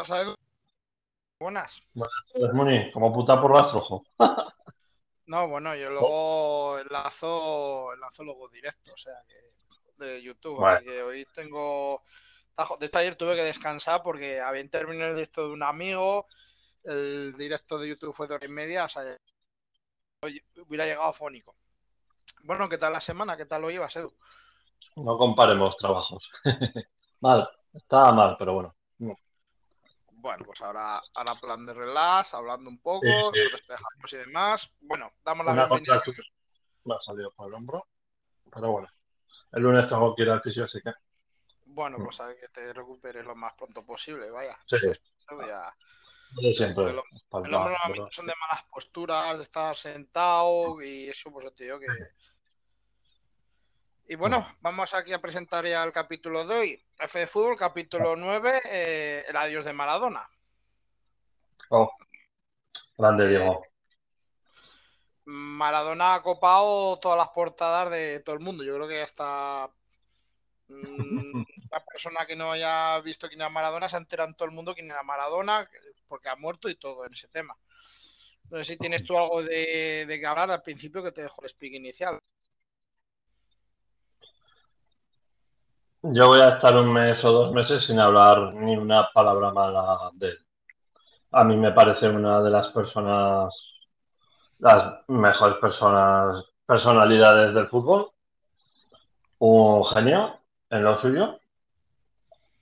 pasa, Edu? Buenas. Buenas Muni. Como puta por las rojo. No, bueno, yo luego enlazo, enlazo luego directo, o sea, que de YouTube. Vale. así que hoy tengo. De este ayer tuve que descansar porque había terminado el directo de un amigo. El directo de YouTube fue de hora y media, o sea, hubiera llegado fónico. Bueno, ¿qué tal la semana? ¿Qué tal lo llevas, Edu? No comparemos trabajos. mal. Estaba mal, pero bueno. Bueno, pues ahora, ahora plan de relax, hablando un poco, Sí, sí. despejamos y demás. Bueno, damos la bienvenida. me ha salido por el hombro. Pero bueno. El lunes tengo que ir al fisio, así que. Bueno, pues a ver que te recuperes lo más pronto posible, vaya. Sí. Es, ya. Yo siempre. Espalda, hombre normalmente hombro. son de malas posturas, de estar sentado y eso, pues yo te digo que. Y bueno, vamos aquí a presentar ya el capítulo de hoy. F de fútbol, capítulo 9, eh, el adiós de Maradona. Oh. Grande, Diego. Maradona ha copado todas las portadas de todo el mundo. Yo creo que hasta mm, la persona que no haya visto quién era Maradona se entera en todo el mundo quién era Maradona, porque ha muerto y todo en ese tema. No sé si tienes tú algo de, de que hablar al principio que te dejo el speak inicial. Yo voy a estar un mes o dos meses sin hablar ni una palabra mala de él. A mí me parece una de las personas, las mejores personas, personalidades del fútbol. Un genio en lo suyo.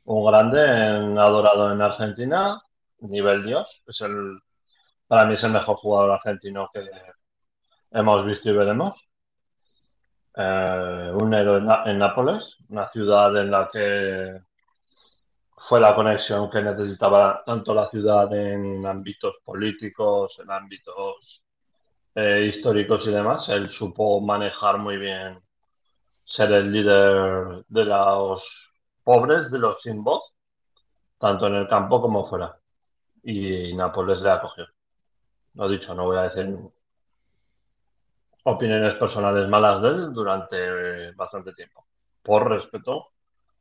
Un grande, en, adorado en Argentina. Nivel Dios. Es el, para mí es el mejor jugador argentino que hemos visto y veremos. Eh, un héroe en, Nápoles, una ciudad en la que fue la conexión que necesitaba tanto la ciudad en ámbitos políticos, en ámbitos eh, históricos y demás. Él supo manejar muy bien ser el líder de los pobres, de los sin voz, tanto en el campo como fuera. Y Nápoles le acogió. Lo dicho, no voy a decir opiniones personales malas de él durante bastante tiempo, por respeto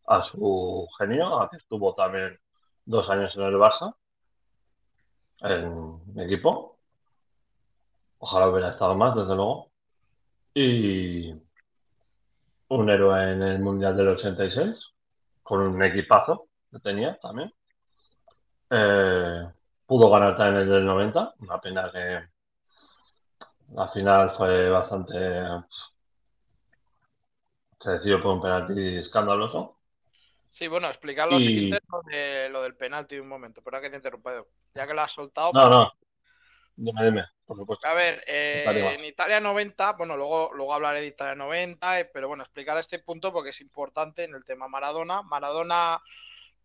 a su genio, a que estuvo también dos años en el Barça, en equipo. Ojalá hubiera estado más, desde luego. Y un héroe en el Mundial del 86, con un equipazo que tenía también. Eh, pudo ganar también el del 90, una pena que la final fue bastante. Se decidió por un penalti escandaloso. Sí, bueno, explicarlo si Y- lo, de, lo del penalti un momento, pero que te interrumpa, Edu. Ya que lo has soltado. No, no. Dime, dime, por supuesto. A ver, eh, Italia. en Italia 90, bueno, luego, luego hablaré de Italia 90, eh, pero bueno, explicar este punto porque es importante en el tema Maradona. Maradona,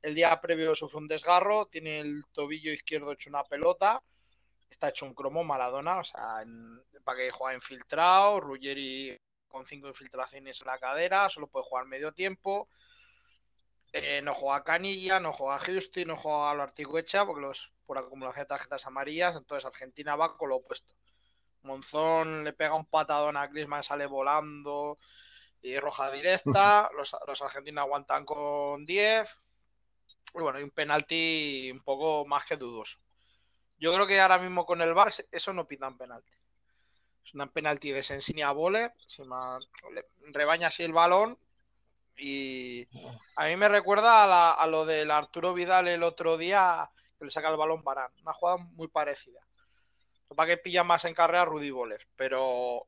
el día previo sufre un desgarro, tiene el tobillo izquierdo hecho una pelota, está hecho un cromo Maradona, o sea, en- para que juega infiltrado, Ruggeri con cinco infiltraciones en la cadera, solo puede jugar medio tiempo. Eh, no juega Canilla, no juega Houston, no juega a Artiguecha porque los por acumulación de tarjetas amarillas, entonces Argentina va con lo opuesto. Monzón le pega un patadón a Griezmann, sale volando y roja directa. Los, los argentinos aguantan con 10. Y bueno, y un penalti un poco más que dudoso. Yo creo que ahora mismo con el VAR eso no pitan penalti. Es un penalti de Sensini a Boller, si más- le rebaña así el balón y a mí me recuerda a, la- a lo del Arturo Vidal el otro día que le saca el balón para una jugada muy parecida. Para que pilla más en carrera Rudy Boller, pero,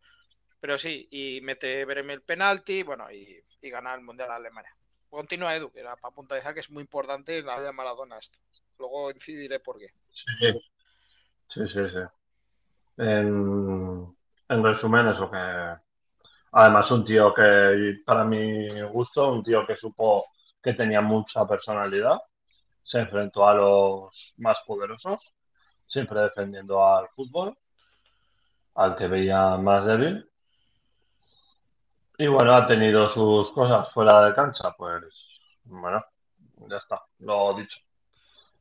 pero sí, y mete Breme el penalti, bueno, y, y gana el Mundial a Alemania. Continúa Edu, que era para puntualizar que es muy importante la vida de Maradona esto. Luego incidiré por qué. Sí, sí, sí. sí. En, en resumen, eso que. Además, un tío que, para mi gusto, un tío que supo que tenía mucha personalidad, se enfrentó a los más poderosos, siempre defendiendo al fútbol, al que veía más débil. Y bueno, ha tenido sus cosas fuera de cancha, pues bueno, ya está, lo dicho.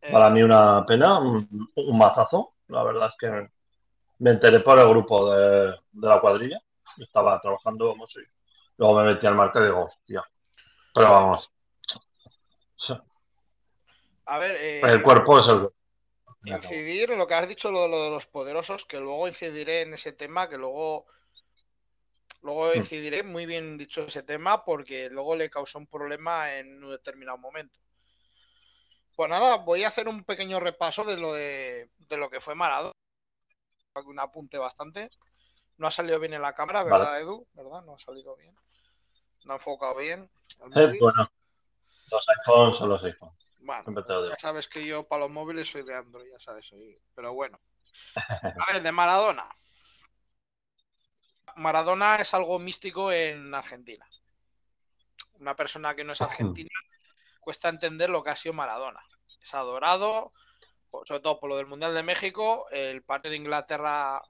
Eh, Para mí una pena, un, un mazazo. La verdad es que me enteré por el grupo de, de la cuadrilla. Estaba trabajando, vamos, y luego me metí al marca y digo, hostia. Pero vamos. A ver, eh, El cuerpo es el. incidir en lo que has dicho, lo, lo de los poderosos, que luego incidiré en ese tema, que luego Luego Mm. incidiré muy bien dicho ese tema porque luego le causó un problema en un determinado momento. Pues nada, voy a hacer un pequeño repaso de lo de, de lo que fue Maradona. Un apunte bastante. No ha salido bien en la cámara, ¿verdad, Vale. Edu? ¿Verdad? No ha salido bien. No ha enfocado bien. Eh, bueno, los iPhones son los iPhones. Bueno, ya sabes que yo para los móviles soy de Android, ya sabes. soy- Pero bueno. A ver, de Maradona. Maradona es algo místico en Argentina. Una persona que no es argentina cuesta entender lo que ha sido Maradona. Es adorado, sobre todo por lo del Mundial de México, el partido de Inglaterra,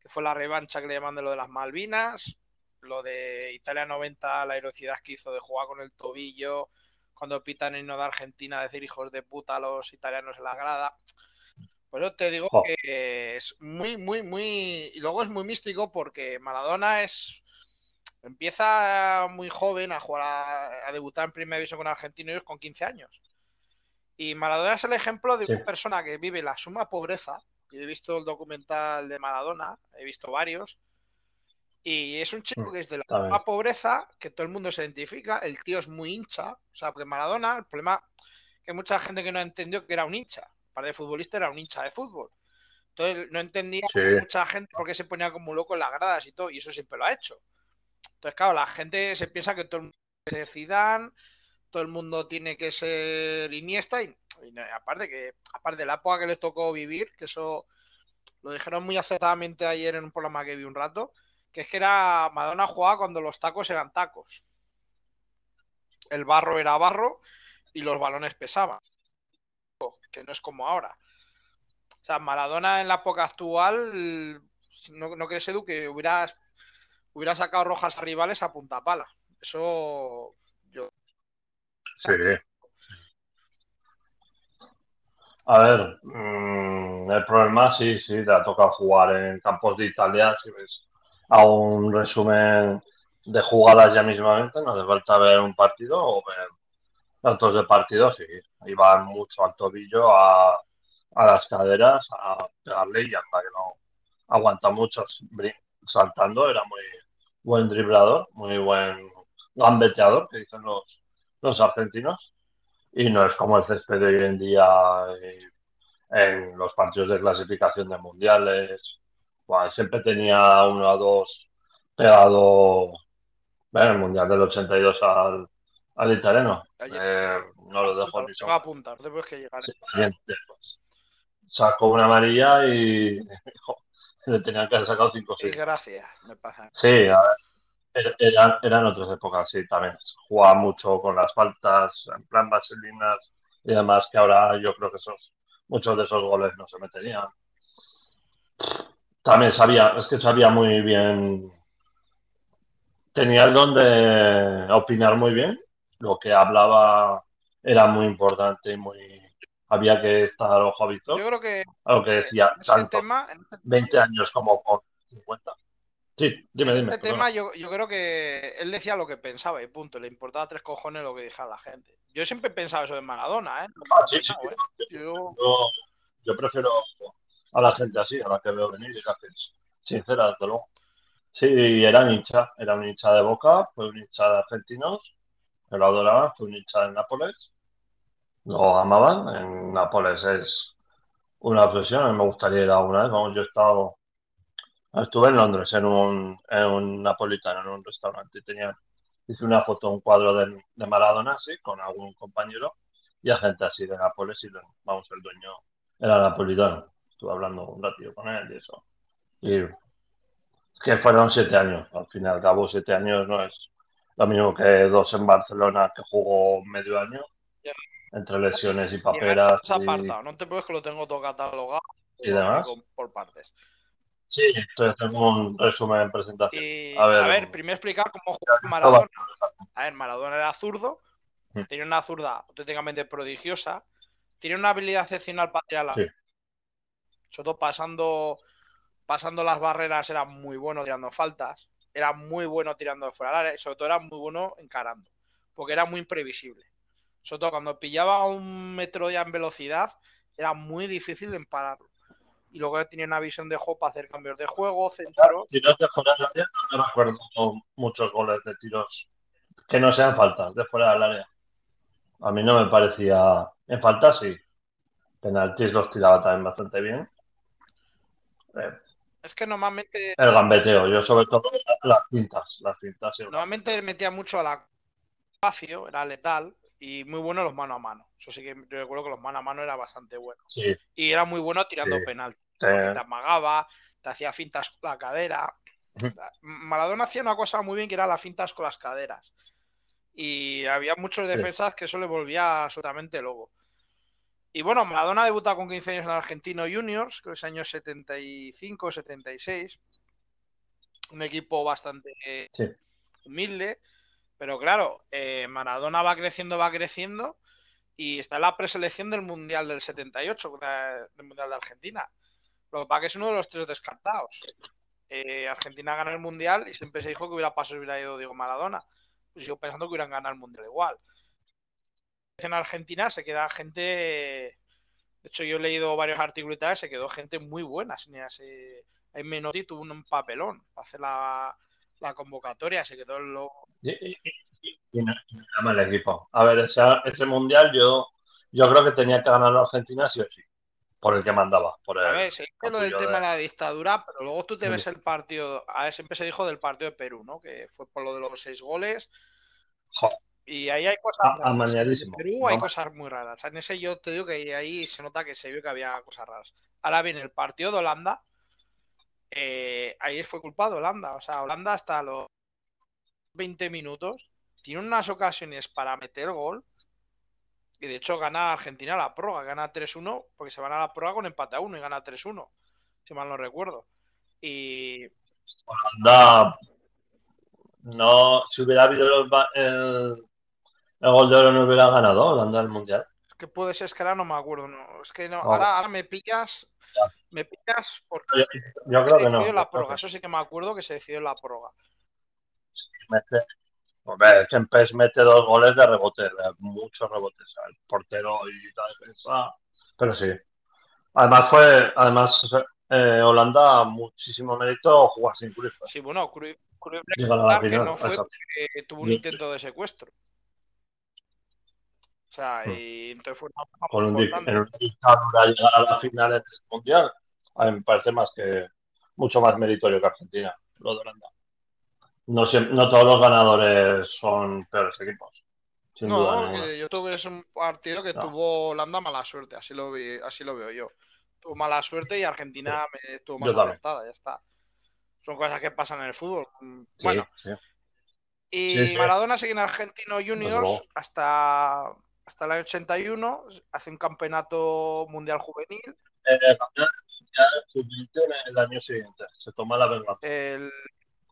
que fue la revancha que le llaman de lo de las Malvinas, lo de Italia 90, la heroicidad que hizo de jugar con el tobillo, cuando pitan el himno de Argentina, decir hijos de puta a los italianos en la grada. Por eso te digo que es muy, muy, muy. Y luego es muy místico porque Maradona es. Empieza muy joven a jugar a, a debutar en primera división con argentinos con 15 años. Y Maradona es el ejemplo de Sí. una persona que vive la suma pobreza. Y he visto el documental de Maradona, he visto varios. Y es un chico Mm, que es de la suma pobreza, que todo el mundo se identifica. El tío es muy hincha. O sea, porque Maradona, el problema que hay mucha gente que no entendió que era un hincha. Para de futbolista era un hincha de fútbol. Entonces no entendía Sí. mucha gente por qué se ponía como loco en las gradas y todo, y eso siempre lo ha hecho. Entonces, claro, la gente se piensa que todo el mundo ser Zidane, todo el mundo tiene que ser Iniesta, y, aparte que, aparte de la época que les tocó vivir, que eso lo dijeron muy acertadamente ayer en un programa que vi un rato, que es que era Madonna jugaba cuando los tacos eran tacos. El barro era barro y los balones pesaban. Que no es como ahora. O sea, Maradona en la época actual, no, no crees, Edu, que hubieras, hubiera sacado rojas a rivales a punta pala. Eso yo. Sí. A ver, mm, el problema sí, sí, te ha tocado jugar en campos de Italia, si ves a un resumen de jugadas ya mismamente, no hace falta ver un partido o ver de partido, sí, iban mucho al tobillo, a, a las caderas, a pegarle y hasta que no aguanta mucho saltando, era muy buen driblador, muy buen gambeteador, que dicen los, los argentinos y no es como el césped de hoy en día eh, en los partidos de clasificación de mundiales. Bueno, siempre tenía uno o dos pegado bueno, el mundial del 82 al, al italiano. Eh, no lo dejo ni Tengo a apuntar, puedes que llegar. Sí, siguiente, pues. Sacó una amarilla y le tenían que haber sacado 5 o Y 6. gracias, me pasa. Sí, a ver, er- eran, eran otras épocas, sí, también. Jugaba mucho con las faltas, en plan vaselinas y demás, que ahora yo creo que esos, muchos de esos goles no se meterían. También sabía, es que sabía muy bien, tenía el don de opinar muy bien, lo que hablaba era muy importante y muy, había que estar ojo a Víctor, Yo creo que a lo que decía, en tanto tema, en este 20 años como con 50. Sí, dime, En dime. este tema yo, yo creo que él decía lo que pensaba y punto. Le importaba tres cojones lo que dijera la gente. Yo siempre he pensado eso de Maradona, ¿eh? No Ah, sí, he sí, pensado, ¿eh? Yo, Yo, yo prefiero a la gente así, a la que veo venir y que haces sincera, desde luego. Sí, era un hincha, era un hincha de Boca, fue un hincha de argentinos, que lo adoraban, fue un hincha de Nápoles, lo amaban, en Nápoles es una obsesión, a me gustaría ir alguna vez, vamos, yo he estado, estuve en Londres en un, en un napolitano, en un restaurante, y tenía, hice una foto, un cuadro de, de Maradona, así, con algún compañero, y a gente así de Nápoles, y vamos, el dueño era napolitano, estuve hablando un ratito con él y eso, y es que fueron siete años, al fin y al cabo siete años no es lo mismo que dos en Barcelona que jugó medio año. Entre lesiones y paperas y, apartado. No te puedes que lo tengo todo catalogado y demás. por partes. Sí, estoy haciendo un resumen en presentación. Y, A a ver, primero explicar cómo jugaba Maradona. A ver, Maradona era zurdo, Mm. tenía una zurda auténticamente prodigiosa, tenía una habilidad excepcional para tirar la... Sí. Sobre todo pasando, pasando las barreras era muy bueno tirando faltas, era muy bueno tirando de fuera del área y sobre todo era muy bueno encarando, porque era muy imprevisible. Sobre todo cuando pillaba un metro ya en velocidad, era muy difícil de pararlo. Y luego tenía una visión de juego para hacer cambios de juego, centros. Tiros de fuera del área, no recuerdo muchos goles de tiros que no sean faltas de fuera del área. A mí no me parecía. En falta sí. Penaltis los tiraba también bastante bien. Eh, es que normalmente. El gambeteo, yo sobre todo las cintas. Las cintas normalmente metía mucho a la espacio, era letal y muy bueno los mano a mano. Eso sí que yo recuerdo que los mano a mano era bastante bueno. Y era muy bueno tirando penal. Te amagaba, te hacía fintas con la cadera. Maradona hacía una cosa muy bien que era las fintas con las caderas. Y había muchos defensas que eso le volvía absolutamente loco. Y bueno, Maradona debuta con 15 años en Argentino Juniors, que es año 75, 76. Un equipo bastante humilde. Pero claro, eh, Maradona va creciendo, va creciendo. Y está en la preselección del Mundial del 78, del Mundial de Argentina. Lo que pasa que es uno de los tres descartados. Eh, Argentina gana el Mundial y siempre se dijo que hubiera pasado si hubiera ido Diego Maradona. Pues sigo pensando que hubieran ganado el Mundial igual en Argentina se queda gente. De hecho, yo he leído varios artículos y tal, se quedó gente muy buena. Menotti tuvo un papelón para hacer la, convocatoria, se quedó en lo. Y, el equipo. A ver, ese, mundial yo, yo creo que tenía que ganar la Argentina sí o sí por el que mandaba. Por a ver, se dice lo del tema de... la dictadura, pero luego tú te ves el partido. A ver, siempre se dijo del partido de Perú, ¿no? Que fue por lo de los seis goles. Y ahí hay cosas. raras. En Perú hay cosas muy raras. En ese yo te digo que ahí se nota que se vio que había cosas raras. Ahora bien, el partido de Holanda, eh, ahí fue culpado Holanda. O sea, Holanda hasta los 20 minutos tiene unas ocasiones para meter gol. Y de hecho gana Argentina la proga, gana 3-1, porque se van a la proga con empate a 1 y gana 3-1, si mal no recuerdo. Y. Holanda no, si hubiera habido el, el gol de oro no hubiera ganado Holanda el mundial. Es que puede ser, es que ahora no me acuerdo. No. Es que no, ahora, ahora, me pillas. Me pillas porque yo, creo que no. la prórroga. Eso sí que me acuerdo que se decidió en la prórroga. Mete, hombre, es que en PES mete dos goles de rebote, muchos rebotes. El portero y la defensa. Pero sí. Además fue, además eh, Holanda muchísimo mérito jugar sin Cruyff. Sí, bueno, Cruyff, Cruyff que no fue porque tuvo un intento de secuestro. O sea, hmm. y entonces fue una Con un, dictadura llegar a la final de este mundial, a mí me parece más que mucho más meritorio que Argentina, lo de Holanda. No, no todos los ganadores son peores equipos. Sin no, duda yo tuve un partido que tuvo Holanda mala suerte, así lo, vi, así lo veo yo. Tuvo mala suerte y Argentina me estuvo más acertada, ya está. Son cosas que pasan en el fútbol. Bueno. y Maradona sigue en Argentino Juniors hasta hasta el año 81, hace un campeonato mundial juvenil. El el año siguiente, se toma la verdad. El,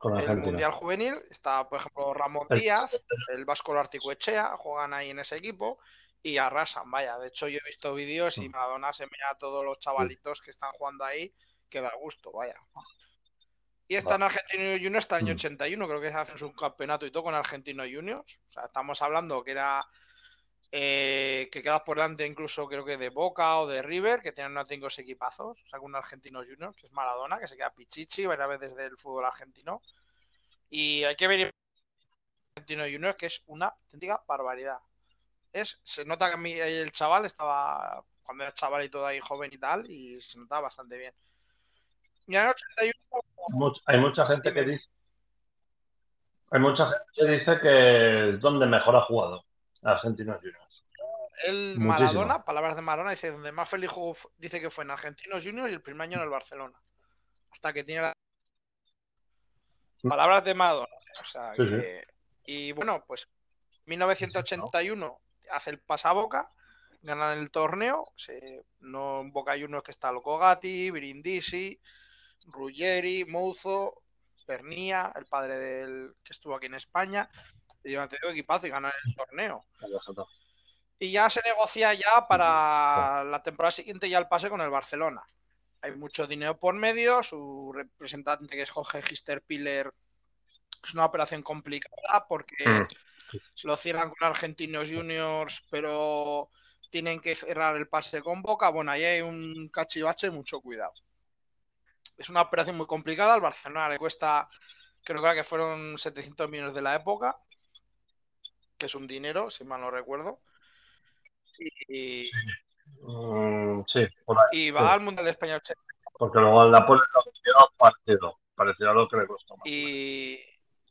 mundial juvenil está, por ejemplo, Ramón Díaz, el Vasco Echea, juegan ahí en ese equipo y arrasan, vaya. De hecho, yo he visto vídeos y mm. Maradona se mira a todos los chavalitos que están jugando ahí, que da gusto, vaya. Y está en Argentino Juniors hasta el año 81, mm. creo que se hace un campeonato y todo con Argentino Juniors. O sea, estamos hablando que era eh, que quedas por delante incluso creo que de Boca o de River, que tienen unos cinco equipazos, o sea, un argentino junior, que es Maradona, que se queda pichichi varias veces del fútbol argentino. Y hay que ver argentino junior, que es una auténtica barbaridad. Es, se nota que a mí el chaval estaba, cuando era chaval y todo ahí joven y tal, y se notaba bastante bien. Y en 81, hay mucha gente que dice hay mucha gente que dice que es donde mejor ha jugado Argentinos Juniors. El Maradona, palabras de Maradona, dice donde más feliz jugó, dice que fue en Argentinos Juniors y el primer año en el Barcelona. Hasta que tiene la... Palabras de Maradona. O sea, Y bueno, pues 1981 hace el pasaboca, ganan el torneo, se... no en Boca Juniors que está Locogati, Brindisi, Ruggeri, Mouzo, Pernía, el padre del que estuvo aquí en España, y yo te equipazo y ganar el torneo. Y ya se negocia ya para la temporada siguiente ya el pase con el Barcelona. Hay mucho dinero por medio, su representante que es Jorge Gister Piller es una operación complicada porque mm. lo cierran con Argentinos Juniors, pero tienen que cerrar el pase con Boca. Bueno, ahí hay un cachivache, mucho cuidado. Es una operación muy complicada. Al Barcelona le cuesta, creo que fueron 700 millones de la época, que es un dinero, si mal no recuerdo. Y, mm, sí, y va al Mundial de España Porque luego el Napoli lo partido, parecido a lo que le costó más. Y,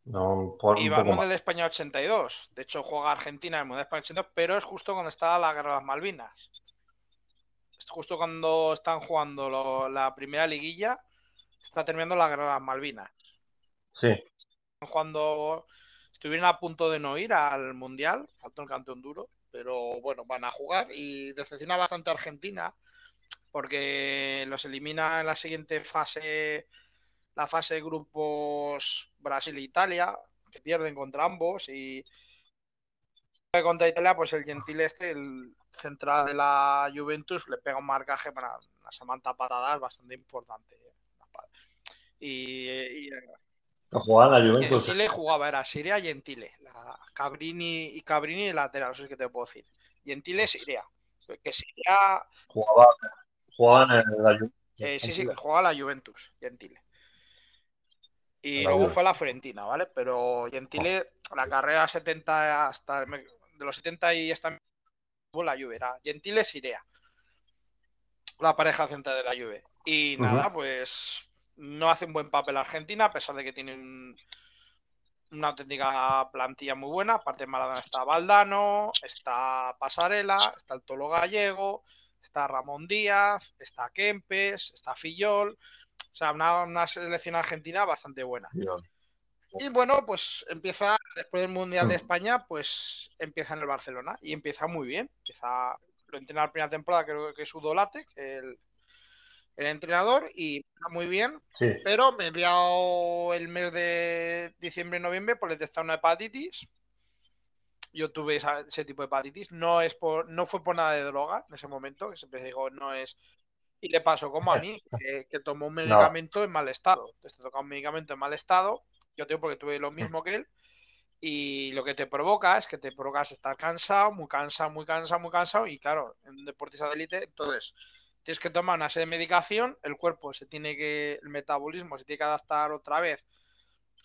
no, y va al Mundial de España 82. De hecho, juega Argentina en el Mundial de España 82, pero es justo cuando está la Guerra de las Malvinas. Es justo cuando están jugando la primera liguilla, está terminando la Guerra de las Malvinas. Sí. Cuando estuvieron a punto de no ir al Mundial, faltó el cantón duro, pero bueno, van a jugar y decepciona bastante a Argentina porque los elimina en la siguiente fase la fase de grupos Brasil e Italia, que pierden contra ambos, y contra Italia, pues el Gentil este, el central de la Juventus, le pega un marcaje para una Samantha patadas bastante importante. Y, y jugaba la Juventus. Gentile jugaba, era Siria Gentile. La Cabrini y Cabrini lateral, eso es que te puedo decir. Gentile Siria. Que Siria. Jugaba, jugaba en la Juventus. Eh, sí, sí, jugaba la Juventus, Gentile. Y luego fue la Fiorentina, ¿vale? Pero Gentile, la carrera 70 hasta de los 70 y hasta la Juve era Gentile Sirea. La pareja central de la Juve. Y nada, pues no hace un buen papel Argentina, a pesar de que tienen una auténtica plantilla muy buena. Aparte de Maradona está Valdano, está Pasarela, está el Tolo Gallego, está Ramón Díaz, está Kempes, está Fillol. O sea, una, selección argentina bastante buena. Y bueno, pues empieza, después del Mundial de España, pues empieza en el Barcelona y empieza muy bien. Empieza, lo entrena la primera temporada, creo que es Udolate, el, el entrenador, y muy bien. Pero me he enviado el mes de diciembre y noviembre por detectar una hepatitis. Yo tuve ese tipo de hepatitis. No, es por, no fue por nada de droga en ese momento, que siempre digo, no es y le pasó como a mí, que, tomó un medicamento en mal estado. Te toca un medicamento en mal estado, yo tengo porque tuve lo mismo que él, y lo que te provoca es que te provocas estar cansado, muy cansado, muy cansado, muy cansado, y claro, en un deportista de élite, entonces tienes que tomar una serie de medicación, el cuerpo se tiene que, el metabolismo se tiene que adaptar otra vez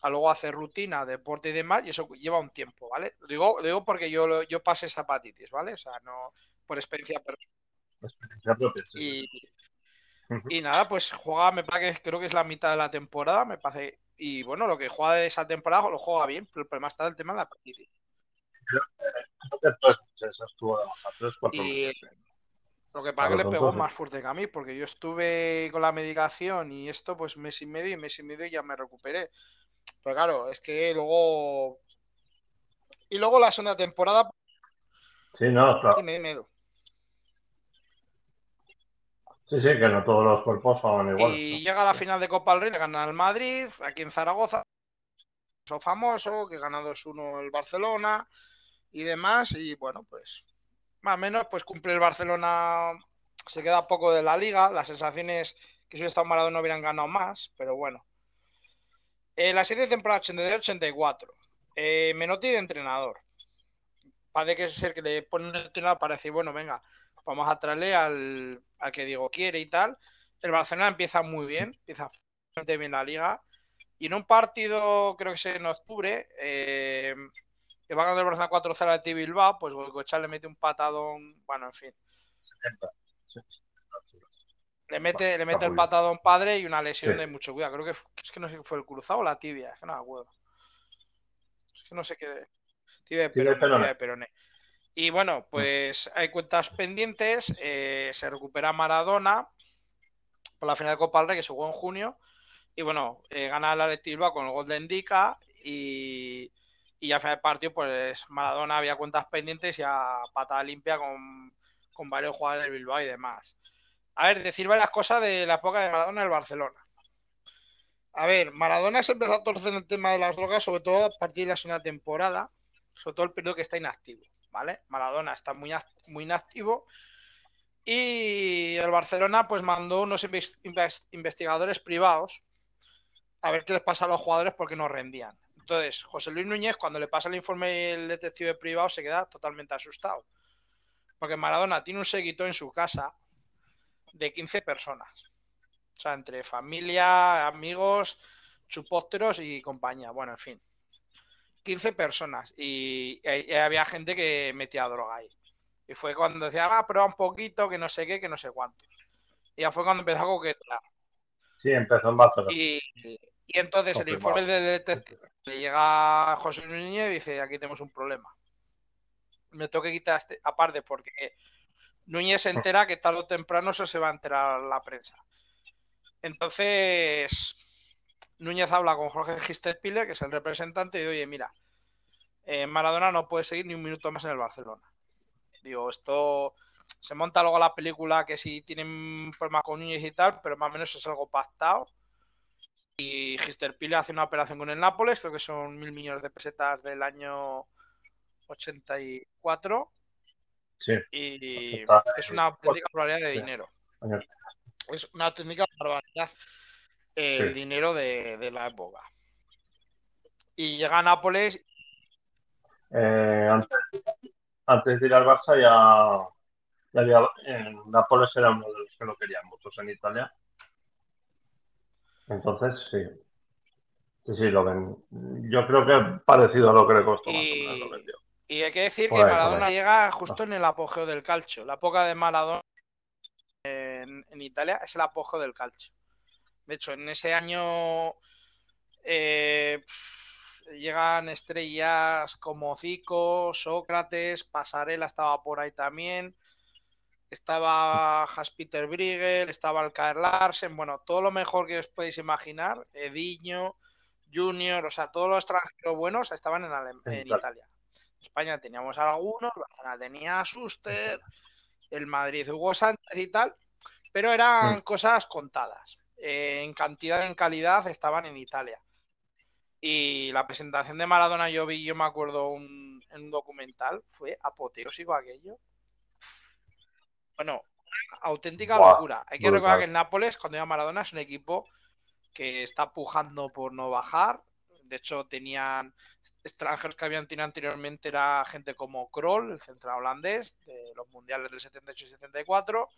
a luego hacer rutina, deporte y demás, y eso lleva un tiempo, ¿vale? Digo, digo porque yo, yo pasé esa hepatitis, ¿vale? O sea, no por experiencia personal. Experiencia propia, Y, y nada, pues juega, me parece que creo que es la mitad de la temporada, me parece. Y bueno, lo que juega de esa temporada lo juega bien, pero el problema está el tema de la partida. Y lo que pasa que le pegó más fuerte que a mí, porque yo estuve con la medicación y esto, pues mes y medio y mes y medio ya me recuperé. Pero claro, es que luego. Y luego la segunda temporada. Sí, no, claro. Tiene miedo. Sí, sí, que no todos los cuerpos son iguales. Y llega a la final de Copa del Rey, gana el Madrid, aquí en Zaragoza, famoso, que gana 2-1 el Barcelona y demás. Y bueno, pues más o menos, pues cumple el Barcelona, se queda poco de la liga. Las sensaciones que si hubiera estado Maradona no hubieran ganado más, pero bueno. Eh, la siguiente temporada 83-84, eh, Menotti de entrenador. Parece que es ser que le ponen un entrenador para decir, bueno, venga, vamos a traerle al, que Diego quiere y tal. El Barcelona empieza muy bien, empieza bastante bien la liga. Y en un partido, creo que es en octubre, eh, que va ganar el Barcelona 4-0 a T Bilbao, pues Goicoechea le mete un patadón, bueno, en fin. Le mete, le mete el patadón padre y una lesión de mucho cuidado. Creo que es que no sé si fue el cruzado o la tibia, es que no me acuerdo. Es que no sé qué. Tibia de Tibia de Perone. Y bueno, pues hay cuentas pendientes. Eh, se recupera Maradona por la final de Copa del Rey que se jugó en junio. Y bueno, eh, gana la Bilbao con el gol de Indica. Y, y ya final del partido, pues Maradona había cuentas pendientes y a patada limpia con, varios jugadores del Bilbao y demás. A ver, decir varias cosas de la época de Maradona en el Barcelona. A ver, Maradona se empezó a torcer el tema de las drogas, sobre todo a partir de la segunda temporada, sobre todo el periodo que está inactivo. ¿vale? Maradona está muy, muy inactivo. Y el Barcelona pues mandó unos investigadores privados a ver qué les pasa a los jugadores porque no rendían. Entonces, José Luis Núñez, cuando le pasa el informe el detective privado, se queda totalmente asustado. Porque Maradona tiene un seguito en su casa de 15 personas. O sea, entre familia, amigos, chupósteros y compañía. Bueno, en fin. 15 personas. Y, y había gente que metía droga ahí. Y fue cuando decía, ah, prueba un poquito, que no sé qué, que no sé cuántos. Y ya fue cuando empezó a coquetear. Sí, empezó en Barcelona. Y, y entonces el informe del detective le llega a José Núñez y dice, aquí tenemos un problema. Me tengo que quitar este, aparte porque Núñez se entera que tarde o temprano eso se va a enterar la prensa. Entonces, Núñez habla con Jorge Gisterpiller, que es el representante, y oye, mira, eh, Maradona no puede seguir ni un minuto más en el Barcelona. Digo, esto se monta luego la película que si tienen problemas con Núñez y tal, pero más o menos es algo pactado. Y Gisterpiller hace una operación con el Nápoles, creo que son mil millones de pesetas del año 84. Sí. Y es una auténtica probabilidad de dinero. Es una auténtica barbaridad el dinero de, de la época. Y llega a Nápoles Eh, antes, antes de ir al Barça ya, ya había, en Nápoles era uno de los que lo querían muchos en Italia. Entonces, sí. Sí, sí, lo ven. Yo creo que parecido a lo que le costó más o menos lo y, vendió. y hay que decir que Maradona llega justo en el apogeo del calcio. La época de Maradona en, en Italia es el apogeo del calcio. De hecho, en ese año eh, llegan estrellas como Zico, Sócrates, Pasarela estaba por ahí también. Estaba Hans-Peter Briegel, estaba Alcaer Larsen, bueno, todo lo mejor que os podéis imaginar, Ediño, Junior, o sea, todos los extranjeros buenos estaban en, Alem- en Claro. Italia. En España teníamos algunos, Barcelona tenía a Suster, el Madrid Hugo Sánchez y tal, pero eran Mm. cosas contadas. Eh, en cantidad en calidad estaban en Italia. Y la presentación de Maradona yo vi, yo me acuerdo un- en un documental, fue apoteósico aquello. Bueno, una auténtica Buah, locura. Hay que recordar que el Nápoles, cuando iba Maradona, es un equipo que está pujando por no bajar. De hecho, tenían extranjeros que habían tenido anteriormente, era gente como Kroll, el central holandés, de los mundiales del 78 y 74.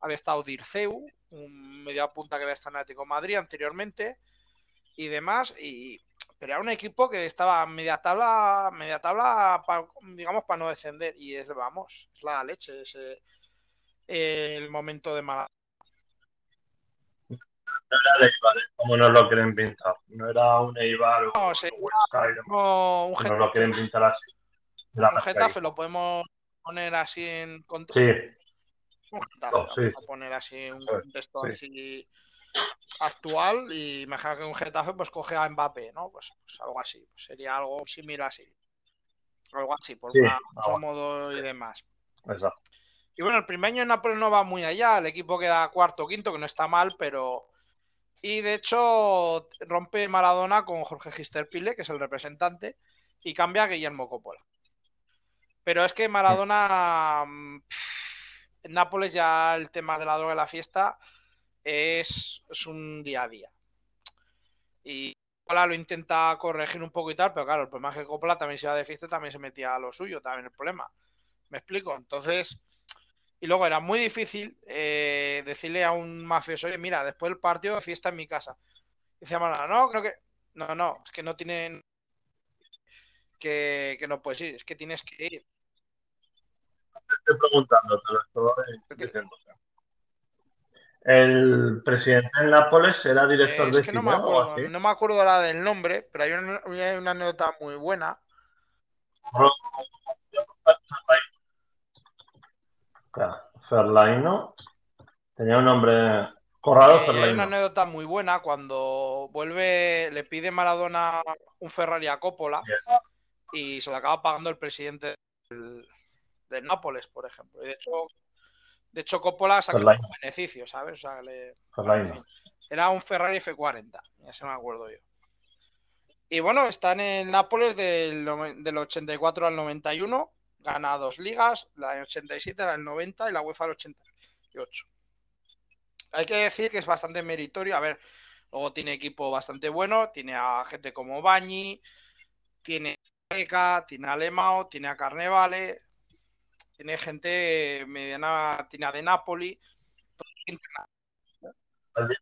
Había estado Dirceu, un media punta que había estado en Atlético de Madrid anteriormente y demás. Y, pero era un equipo que estaba media tabla, media tabla, pa- digamos, para no descender. Y es, vamos, es la leche, ese, el momento de Maradona. No era de Eibar, ¿eh? como nos lo quieren pintar. No era un Eibar o No, un Huesca y demás. como un Nos Getafe, lo quieren pintar así. Era un Getafe lo podemos poner así en contexto. Sí, Un Getafe, No, sí. vamos a poner así un Eso es, contexto sí. así actual y imagina que un Getafe pues coge a Mbappé, ¿no? Pues, pues algo así, pues sería algo similar así. Algo así, por Sí, más algo modo y demás. exacto. Y bueno, el primer año en Nápoles no va muy allá, el equipo queda cuarto o quinto, que no está mal, pero... Y de hecho rompe Maradona con Jorge Gisterpille, que es el representante, y cambia a Guillermo Coppola. Pero es que Maradona... mm, En Nápoles ya el tema de la droga y la fiesta es, es un día a día. Y Coppola lo intenta corregir un poco y tal, pero claro, el problema es que Coppola también se iba de fiesta también se metía a lo suyo, también el problema. ¿Me explico? Entonces, y luego era muy difícil eh, decirle a un mafioso, oye, mira, después del partido fiesta en mi casa. Y decía Maradona, no, creo que... No, no, es que no tienen... Que, que no puedes ir, es que tienes que ir. Estoy preguntando, te lo estoy diciendo. El presidente en Nápoles era director Eh, de es que no me acuerdo, no me acuerdo ahora del nombre, pero hay una, hay una anécdota muy buena. Claro, Ferlaino tenía un nombre. Corrado Eh, hay una Ferlaino. anécdota muy buena cuando vuelve, le pide Maradona un Ferrari a Coppola y se lo acaba pagando el presidente del, del Nápoles, por ejemplo. Y de hecho, de hecho Coppola saca Ferlaino. un beneficio, ¿sabes? O sea, le- Ferlaino. en fin. Era un Ferrari F40, ya se me acuerdo yo. Y bueno, está en el Nápoles del, del 84 al 91, gana dos ligas, la del 87, la del 90 y la UEFA del 88. Hay que decir que es bastante meritorio. A ver, luego tiene equipo bastante bueno, tiene a gente como Bañi, tiene a tiene a Lemao, tiene a Carnevale, tiene gente mediana, tiene a de Napoli.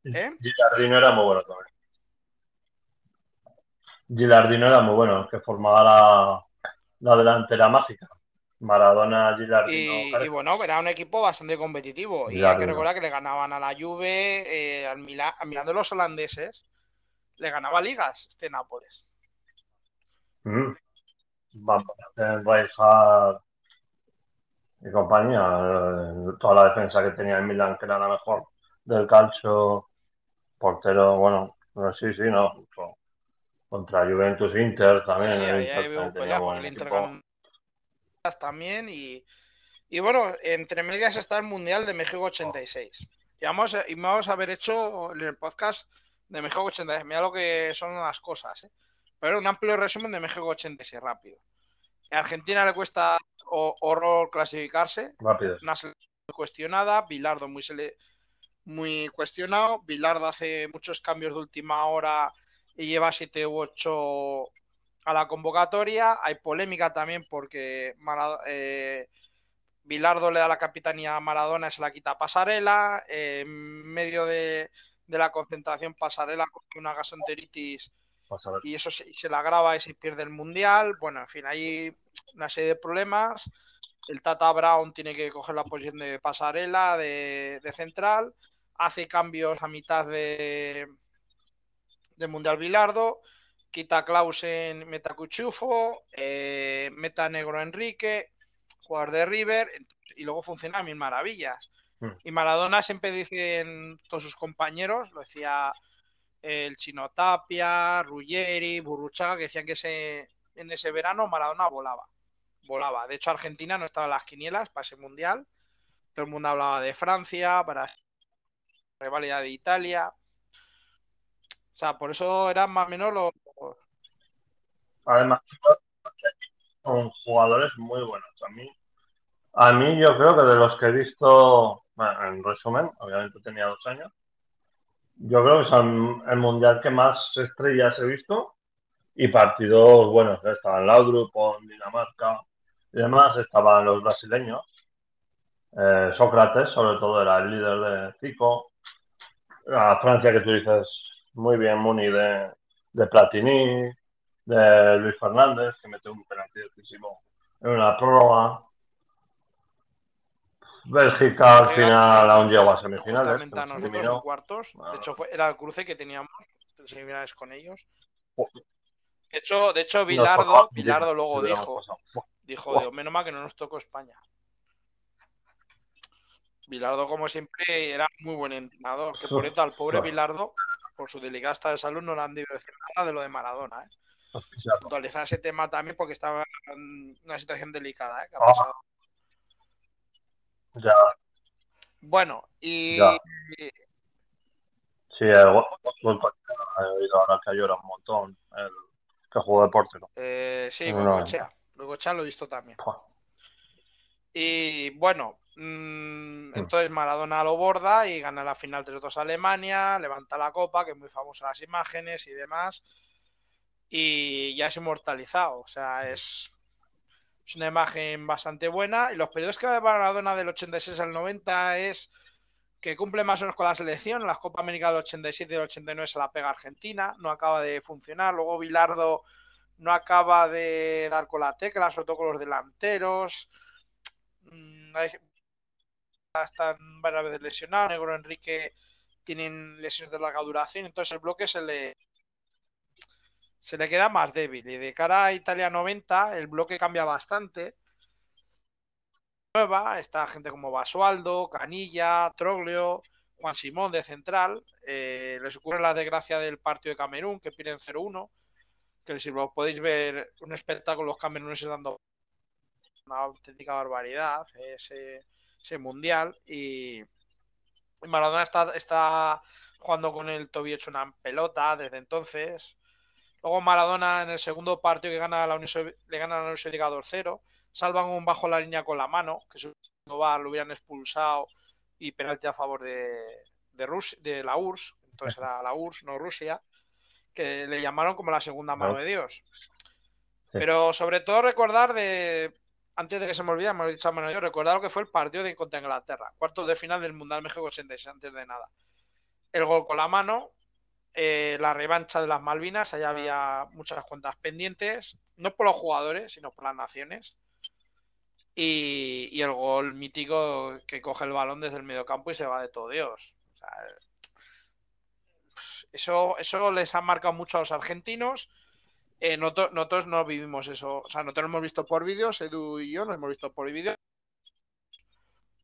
¿Eh? Gilardino era muy bueno también. Gilardino era muy bueno, que formaba la, la delantera mágica. Maradona, Gilardino. Y, bueno, era un equipo bastante competitivo. Y hay que recordar que le ganaban a la Juve, eh, al Milán, mirando los holandeses, le ganaba ligas este Nápoles. Mm. Rijkaard y compañía, eh, toda la defensa que tenía el Milan, que era la mejor del calcio, portero, bueno, sí, sí, no, contra Juventus Inter también. Sí, el Inter, también y, y bueno, entre medias está el Mundial de México 86. Y vamos, y vamos a haber hecho en el podcast de México 86. Mira lo que son las cosas. ¿eh? Pero un amplio resumen de México 86, rápido. A Argentina le cuesta horror clasificarse. Rápido. Una cuestionada. Bilardo muy, muy cuestionado. Bilardo hace muchos cambios de última hora y lleva 7 u 8 a la convocatoria. Hay polémica también porque eh, Bilardo le da la capitanía a Maradona y se la quita a Pasarela. en medio de, la concentración, Pasarela con una gastroenteritis y eso se, se, la graba y se pierde el mundial. Bueno, en fin, hay una serie de problemas. El Tata Brown tiene que coger la posición de Pasarela de, central. Hace cambios a mitad de, de Mundial Bilardo quita Clausen, meta Cuchufo, eh, meta Negro Enrique, jugador de River, y luego funciona a mil maravillas. Hmm. Y Maradona siempre dicen todos sus compañeros, lo decía el Chino Tapia, Ruggeri, Burruchaga, que decían que ese, en ese verano Maradona volaba. Volaba. De hecho, Argentina no estaba en las quinielas para ese mundial. Todo el mundo hablaba de Francia, para rivalidad de Italia. O sea, por eso eran más o menos los, Además, son jugadores muy buenos. A mí, a mí yo creo que de los que he visto, en resumen, obviamente tenía dos años, yo creo que son el mundial que más estrellas he visto y partidos buenos. Estaban Laudrup, Dinamarca y demás, estaban los brasileños. Eh, Sócrates, sobre todo, era el líder de Zico. A Francia, que tú dices muy bien, Muni de, de Platini, de Luis Fernández, que mete un penalti decisivo en una prórroga. Bélgica al final aún llegó a semifinales. cuartos. De hecho, fue, era el cruce que teníamos en semifinales con ellos. De hecho, de hecho Bilardo, Bilardo luego dijo, dijo, menos mal que no nos tocó España. Bilardo, como siempre, era muy buen entrenador. Que por eso al pobre Bilardo, por su delicada de salud, no le han debido decir nada de lo de Maradona. ¿eh? Actualizar ese tema también porque estaba en una situación delicada. ¿eh? Ah. Ya. Bueno, y. Sí, el he oído ahora que llora un montón. El que jugó de portero. Eh, sí, con Chea. Luego Chea lo he visto también. Y bueno, mm, mm. entonces Maradona lo borda y gana la final 3-2 a Alemania, levanta la copa, que es muy famosa las imágenes y demás y ya es inmortalizado. O sea, es, es una imagen bastante buena. Y los periodos que va de Maradona del 86 al 90 es que cumple más o menos con la selección. las Copa América del 87 y del 89 se la pega Argentina, no acaba de funcionar. Luego Bilardo no acaba de dar con la tecla, sobre todo con los delanteros. Mm, están varias veces lesionados. Negro Enrique tienen lesiones de larga duración, entonces el bloque se le se le queda más débil. Y de cara a Italia 90, el bloque cambia bastante. Nueva, está gente como Basualdo, Canilla, Troglio, Juan Simón de central. Eh, les ocurre la desgracia del partido de Camerún, que pierden 0-1. Que si lo podéis ver, un espectáculo los cameruneses dando una auténtica barbaridad ese, ese mundial. Y, Maradona está, está jugando con el tobillo hecho una pelota desde entonces. Luego Maradona en el segundo partido que gana la Unión, le gana a la Unión Soviética 2-0. Salvan un bajo la línea con la mano, que va lo hubieran expulsado y penalti a favor de, de, de la URSS. Entonces era la URSS, no Rusia, que le llamaron como la segunda mano de Dios. Pero sobre todo recordar de, antes de que se me olvide, hemos dicho a yo, recordar lo que fue el partido de contra Inglaterra, cuartos de final del Mundial México 86, antes de nada. El gol con la mano, eh, la revancha de las Malvinas, allá había muchas cuentas pendientes, no por los jugadores, sino por las naciones. Y, el gol mítico que coge el balón desde el mediocampo y se va de todo Dios. eso, eso les ha marcado mucho a los argentinos. Eh, nosotros, no vivimos eso. O sea, nosotros lo hemos visto por vídeos, Edu y yo lo hemos visto por vídeos.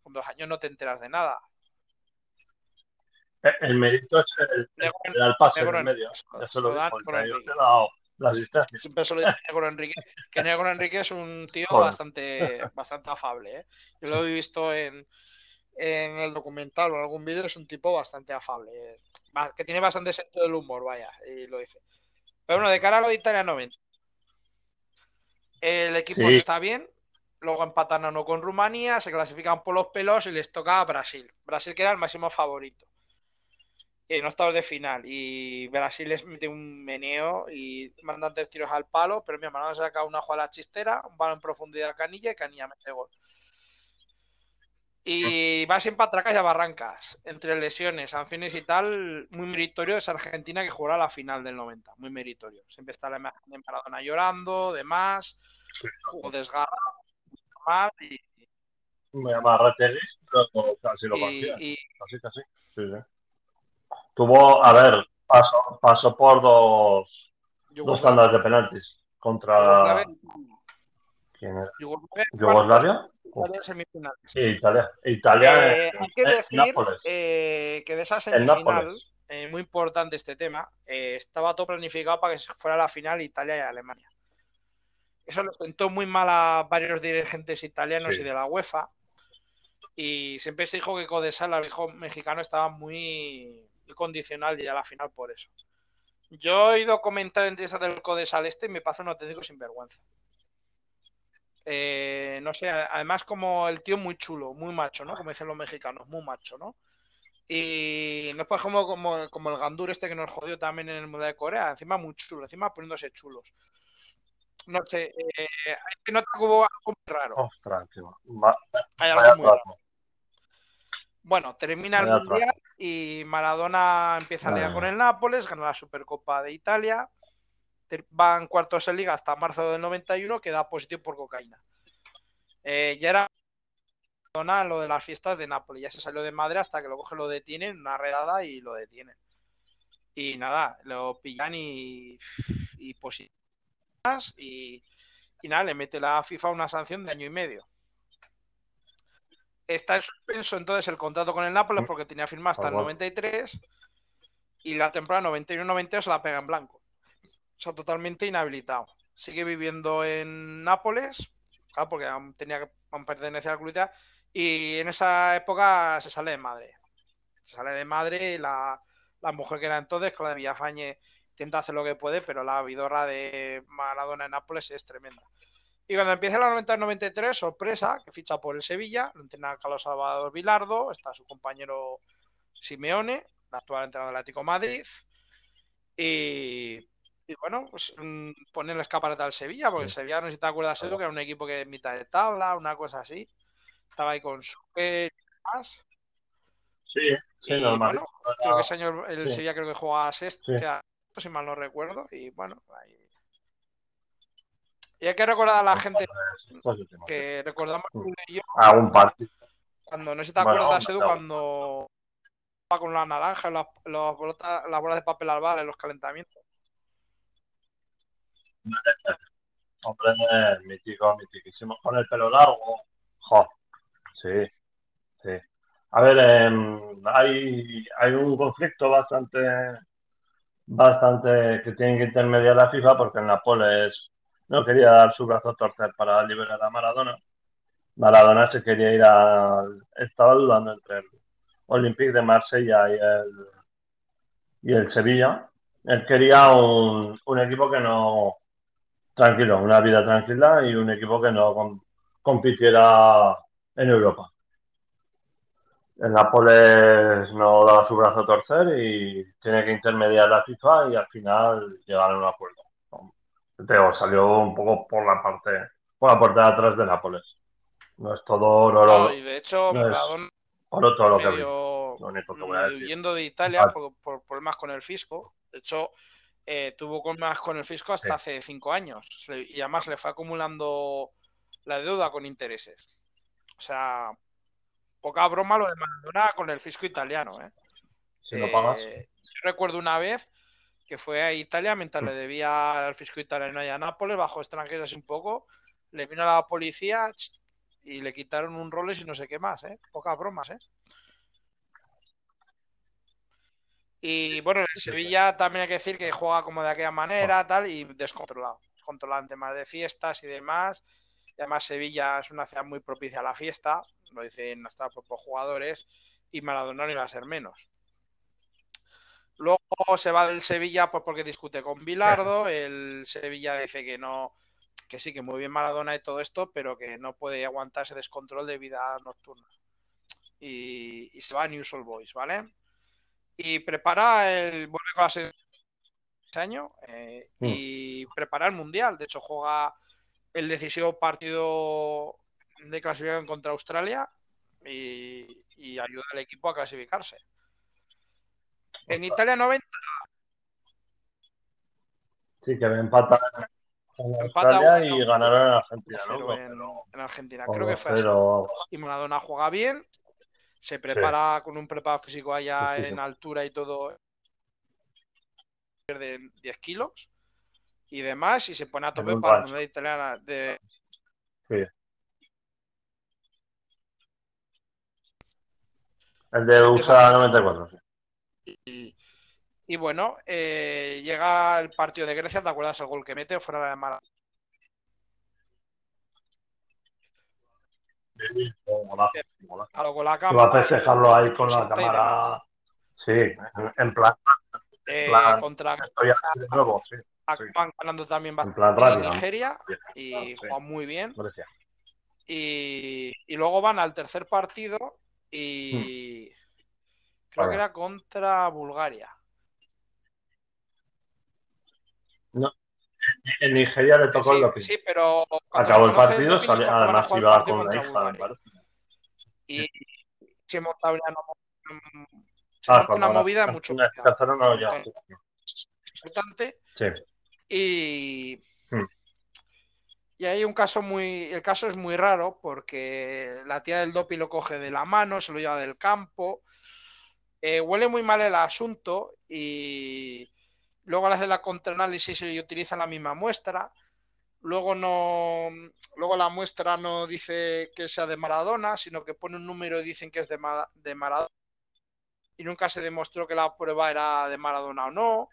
Con dos años no te enteras de nada. Eh, el mérito es el, el, pase en medio. Eso lo dijo, te dado la asistencia. Siempre se lo Negro Enrique, que Negro Enrique es un tío bastante, bastante afable. ¿eh? Yo lo he visto en, en el documental o en algún vídeo, es un tipo bastante afable. Que tiene bastante sentido del humor, vaya, y lo dice. Pero bueno, de cara a lo de Italia 90. El equipo está bien, luego empatan a uno con Rumanía, se clasifican por los pelos y les toca a Brasil. Brasil que era el máximo favorito en octavos de final y Brasil les mete un meneo y mandan tres tiros al palo, pero mi hermano saca una jugada chistera, un balón en profundidad a Canilla y Canilla mete gol. Y va siempre a atracas y a barrancas, entre lesiones, sanciones y tal, muy meritorio es Argentina que jugará la final del 90, muy meritorio. Siempre está la imagen de Maradona llorando, demás, jugó desgarrado, mal y... Me llama pero casi lo y, Casi, casi. Sí, sí. Tuvo, a ver, pasó, pasó por dos, dos tandas de penaltis contra. ¿Quién era? ¿Yugoslavia? Sí, Italia. Italia eh, hay que decir eh, que de esa semifinal, eh, muy importante este tema, estaba todo planificado para que fuera la final Italia y Alemania. Eso lo sentó muy mal a varios dirigentes italianos y de la UEFA. Y siempre se dijo que Codesal, el hijo mexicano, estaba muy condicional y a la final por eso. Yo he ido comentando entre esa del Codesal este y me pasa un auténtico sinvergüenza. Eh, no sé, además como el tío muy chulo, muy macho, ¿no? Como dicen los mexicanos, muy macho, ¿no? Y no es como, como, como el Gandur este que nos jodió también en el Mundial de Corea, encima muy chulo, encima poniéndose chulos. No sé, eh, hay que hubo algo muy raro. Hay algo muy raro. Bueno, termina el Mundial y Maradona empieza a liar con el Nápoles, gana la Supercopa de Italia, van cuartos de liga hasta marzo del 91, queda positivo por cocaína. Eh, ya era Maradona lo de las fiestas de Nápoles, ya se salió de madre hasta que lo coge, lo detienen, una redada y lo detienen. Y nada, lo pillan y, y y, y nada, le mete la FIFA una sanción de año y medio. Está en suspenso entonces el contrato con el Nápoles porque tenía firmado hasta el 93 y la temporada 91-92 se la pega en blanco. O sea, totalmente inhabilitado. Sigue viviendo en Nápoles, claro, porque tenía que pertenecer al club y en esa época se sale de madre. Se sale de madre y la, la mujer que era entonces, la de Villafañe, intenta hacer lo que puede, pero la vidorra de Maradona en Nápoles es tremenda. Y cuando empieza la 90-93, sorpresa, que ficha por el Sevilla, lo entrena Carlos Salvador Vilardo, está su compañero Simeone, el actual entrenador del Atlético Madrid. Y, bueno, pues mm, poner el escaparate al Sevilla, porque el Sevilla, no sé si te acuerdas, eso, que era un equipo que en mitad de tabla, una cosa así. Estaba ahí con su y demás. Sí, sí, normal. Bueno, creo que ese año el Sevilla creo que juega a sexto, si mal no recuerdo, y bueno, ahí y hay que recordar a la gente que recordamos yo, a un partido. Cuando no se te acuerdas, Edu, cuando va con la naranja, las, las, bolas de papel albal en los calentamientos. Hombre, mítico, mitiquísimo. Con el pelo largo. Jo. Sí, sí. A ver, eh, hay, hay un conflicto bastante bastante que tiene que intermediar la FIFA porque en Nápoles no quería dar su brazo a torcer para liberar a Maradona. Maradona se quería ir a... Estaba dudando entre el Olympique de Marsella y el, y el Sevilla. Él quería un, un equipo que no... Tranquilo, una vida tranquila y un equipo que no compitiera en Europa. El Nápoles no daba su brazo a torcer y tiene que intermediar la FIFA y al final llegar a un acuerdo Teo salió un poco por la parte, por la puerta de atrás de Nápoles. No es todo oro, No, y de hecho, no Maradona oro todo lo que medio, Lo único que voy a medio decir. huyendo de Italia Vale. por, por problemas con el fisco. De hecho, eh, tuvo problemas con el fisco hasta Sí. hace cinco años. Y además le fue acumulando la deuda con intereses. O sea, poca broma lo de Maradona con el fisco italiano. ¿eh? Si no pagas, Eh, yo recuerdo una vez que fue a Italia mientras Mm. le debía al fisco italiano allá a Nápoles, bajo extranjeros un poco, le vino a la policía y le quitaron un Rolex y no sé qué más, ¿eh? Pocas bromas, ¿eh? Y bueno, el Sevilla también hay que decir que juega como de aquella manera, tal, y descontrolado. Descontrolado en temas de fiestas y demás. Y además Sevilla es una ciudad muy propicia a la fiesta, lo dicen hasta los propios jugadores, y Maradona no iba a ser menos. Luego se va del Sevilla pues porque discute con Bilardo, el Sevilla dice que no, que sí, que muy bien Maradona y todo esto, pero que no puede aguantar ese descontrol de vida nocturna. Y, y se va a News All Boys, ¿vale? Y prepara el. vuelve con la selección ese año eh, Mm. y prepara el Mundial. De hecho, juega el decisivo partido de clasificación contra Australia y, y ayuda al equipo a clasificarse. En Italia 90 sí que empataron en Empata Australia uno, y ganaron en Argentina, ¿no? 0 en, Argentina. Creo que fue así. 2-0. Y Maradona juega bien, se prepara con un preparado físico allá Sí, sí, sí. en altura y todo, pierde 10 kilos y demás, y se pone a tope para la Italiana de, Sí. El de USA 94, sí. Y, y bueno, eh, llega el partido de Grecia, ¿te acuerdas el gol que mete fuera de golazo. A lo la Iba a festejarlo ahí con la cámara. Sí, en, plan, Eh, plan- contra estoy aquí de nuevo, sí. acaban ganando también En bastante plan en. Nigeria Sí, y juegan muy bien. Y, y luego van al tercer partido y creo Vale. que era contra Bulgaria. En Nigeria le tocó el Sí, doping. sí, pero Acabó el partido, sale- además iba con la hija, me Bulgaria. parece. Y se una, se Ah, monta una cuando movida mucho cazaron, no, ya. importante Sí. y Hmm. y hay un caso muy el caso es muy raro porque la tía del doping lo coge de la mano se lo lleva del campo eh, huele muy mal el asunto y luego le hace la contraanálisis y utiliza la misma muestra. Luego no luego la muestra no dice que sea de Maradona sino que pone un número y dicen que es de, Ma- de Maradona. Y nunca se demostró que la prueba era de Maradona o no.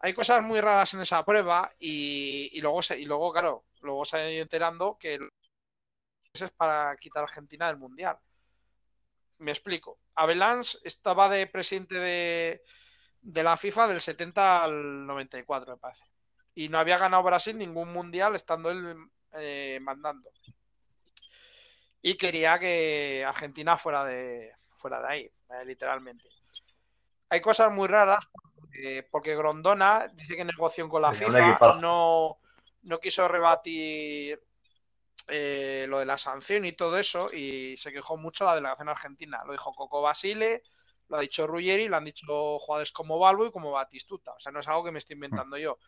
Hay cosas muy raras en esa prueba y, luego se, y luego claro luego se ha ido enterando que es para quitar a Argentina del mundial. Me explico. Avelans estaba de presidente de, de la FIFA del 70 al 94 me parece. Y no había ganado Brasil ningún mundial estando él eh, mandando. Y quería que Argentina fuera de fuera de ahí eh, literalmente. Hay cosas muy raras porque Grondona dice que en negociación con la FIFA no, no quiso rebatir eh, lo de la sanción y todo eso y se quejó mucho la delegación argentina. Lo dijo Coco Basile, lo ha dicho Ruggeri, lo han dicho jugadores como Balbo y como Batistuta. O sea, no es algo que me estoy inventando yo.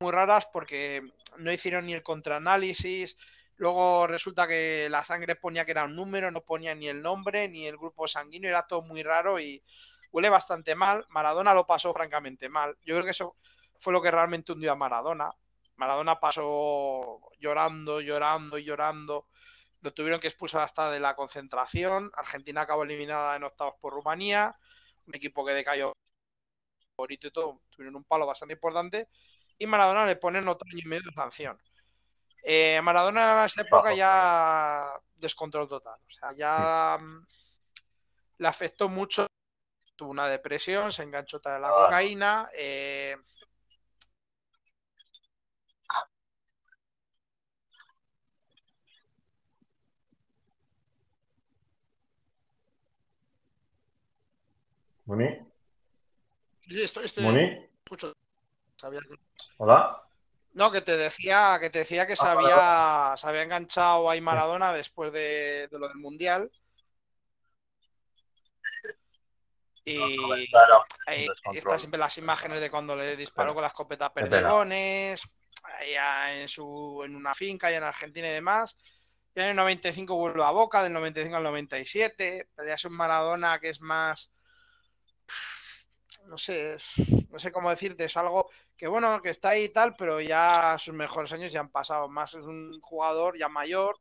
Muy raras porque no hicieron ni el contraanálisis. Luego resulta que la sangre ponía que era un número, no ponía ni el nombre ni el grupo sanguíneo, era todo muy raro y huele bastante mal. Maradona lo pasó francamente mal. Yo creo que eso fue lo que realmente hundió a Maradona. Maradona pasó llorando, llorando y llorando. Lo tuvieron que expulsar hasta de la concentración. Argentina acabó eliminada en octavos por Rumanía. Un equipo que decayó favorito y todo. Tuvieron un palo bastante importante. Y Maradona le ponen otro año y medio de sanción. Eh, Maradona en esa época ya descontrol total. O sea, ya mm, le afectó mucho. Tuvo una depresión, se enganchó de la cocaína. Eh, Muni, sí, estoy, estoy, Muni, escucho. Sabía que- hola. No, que te decía que te decía que se Ah, vale, había, se había enganchado ahí Maradona después de, de lo del Mundial. Y Claro, ahí están siempre las imágenes de cuando le disparó con la escopeta. Perdigones, allá en su en una finca allá en Argentina y demás. Y en el 95 vuelve a Boca, del 95 al 97, pero ya es un Maradona que es más no sé, no sé cómo decirte, es algo que bueno, que está ahí y tal, pero ya sus mejores años ya han pasado. Más es un jugador ya mayor.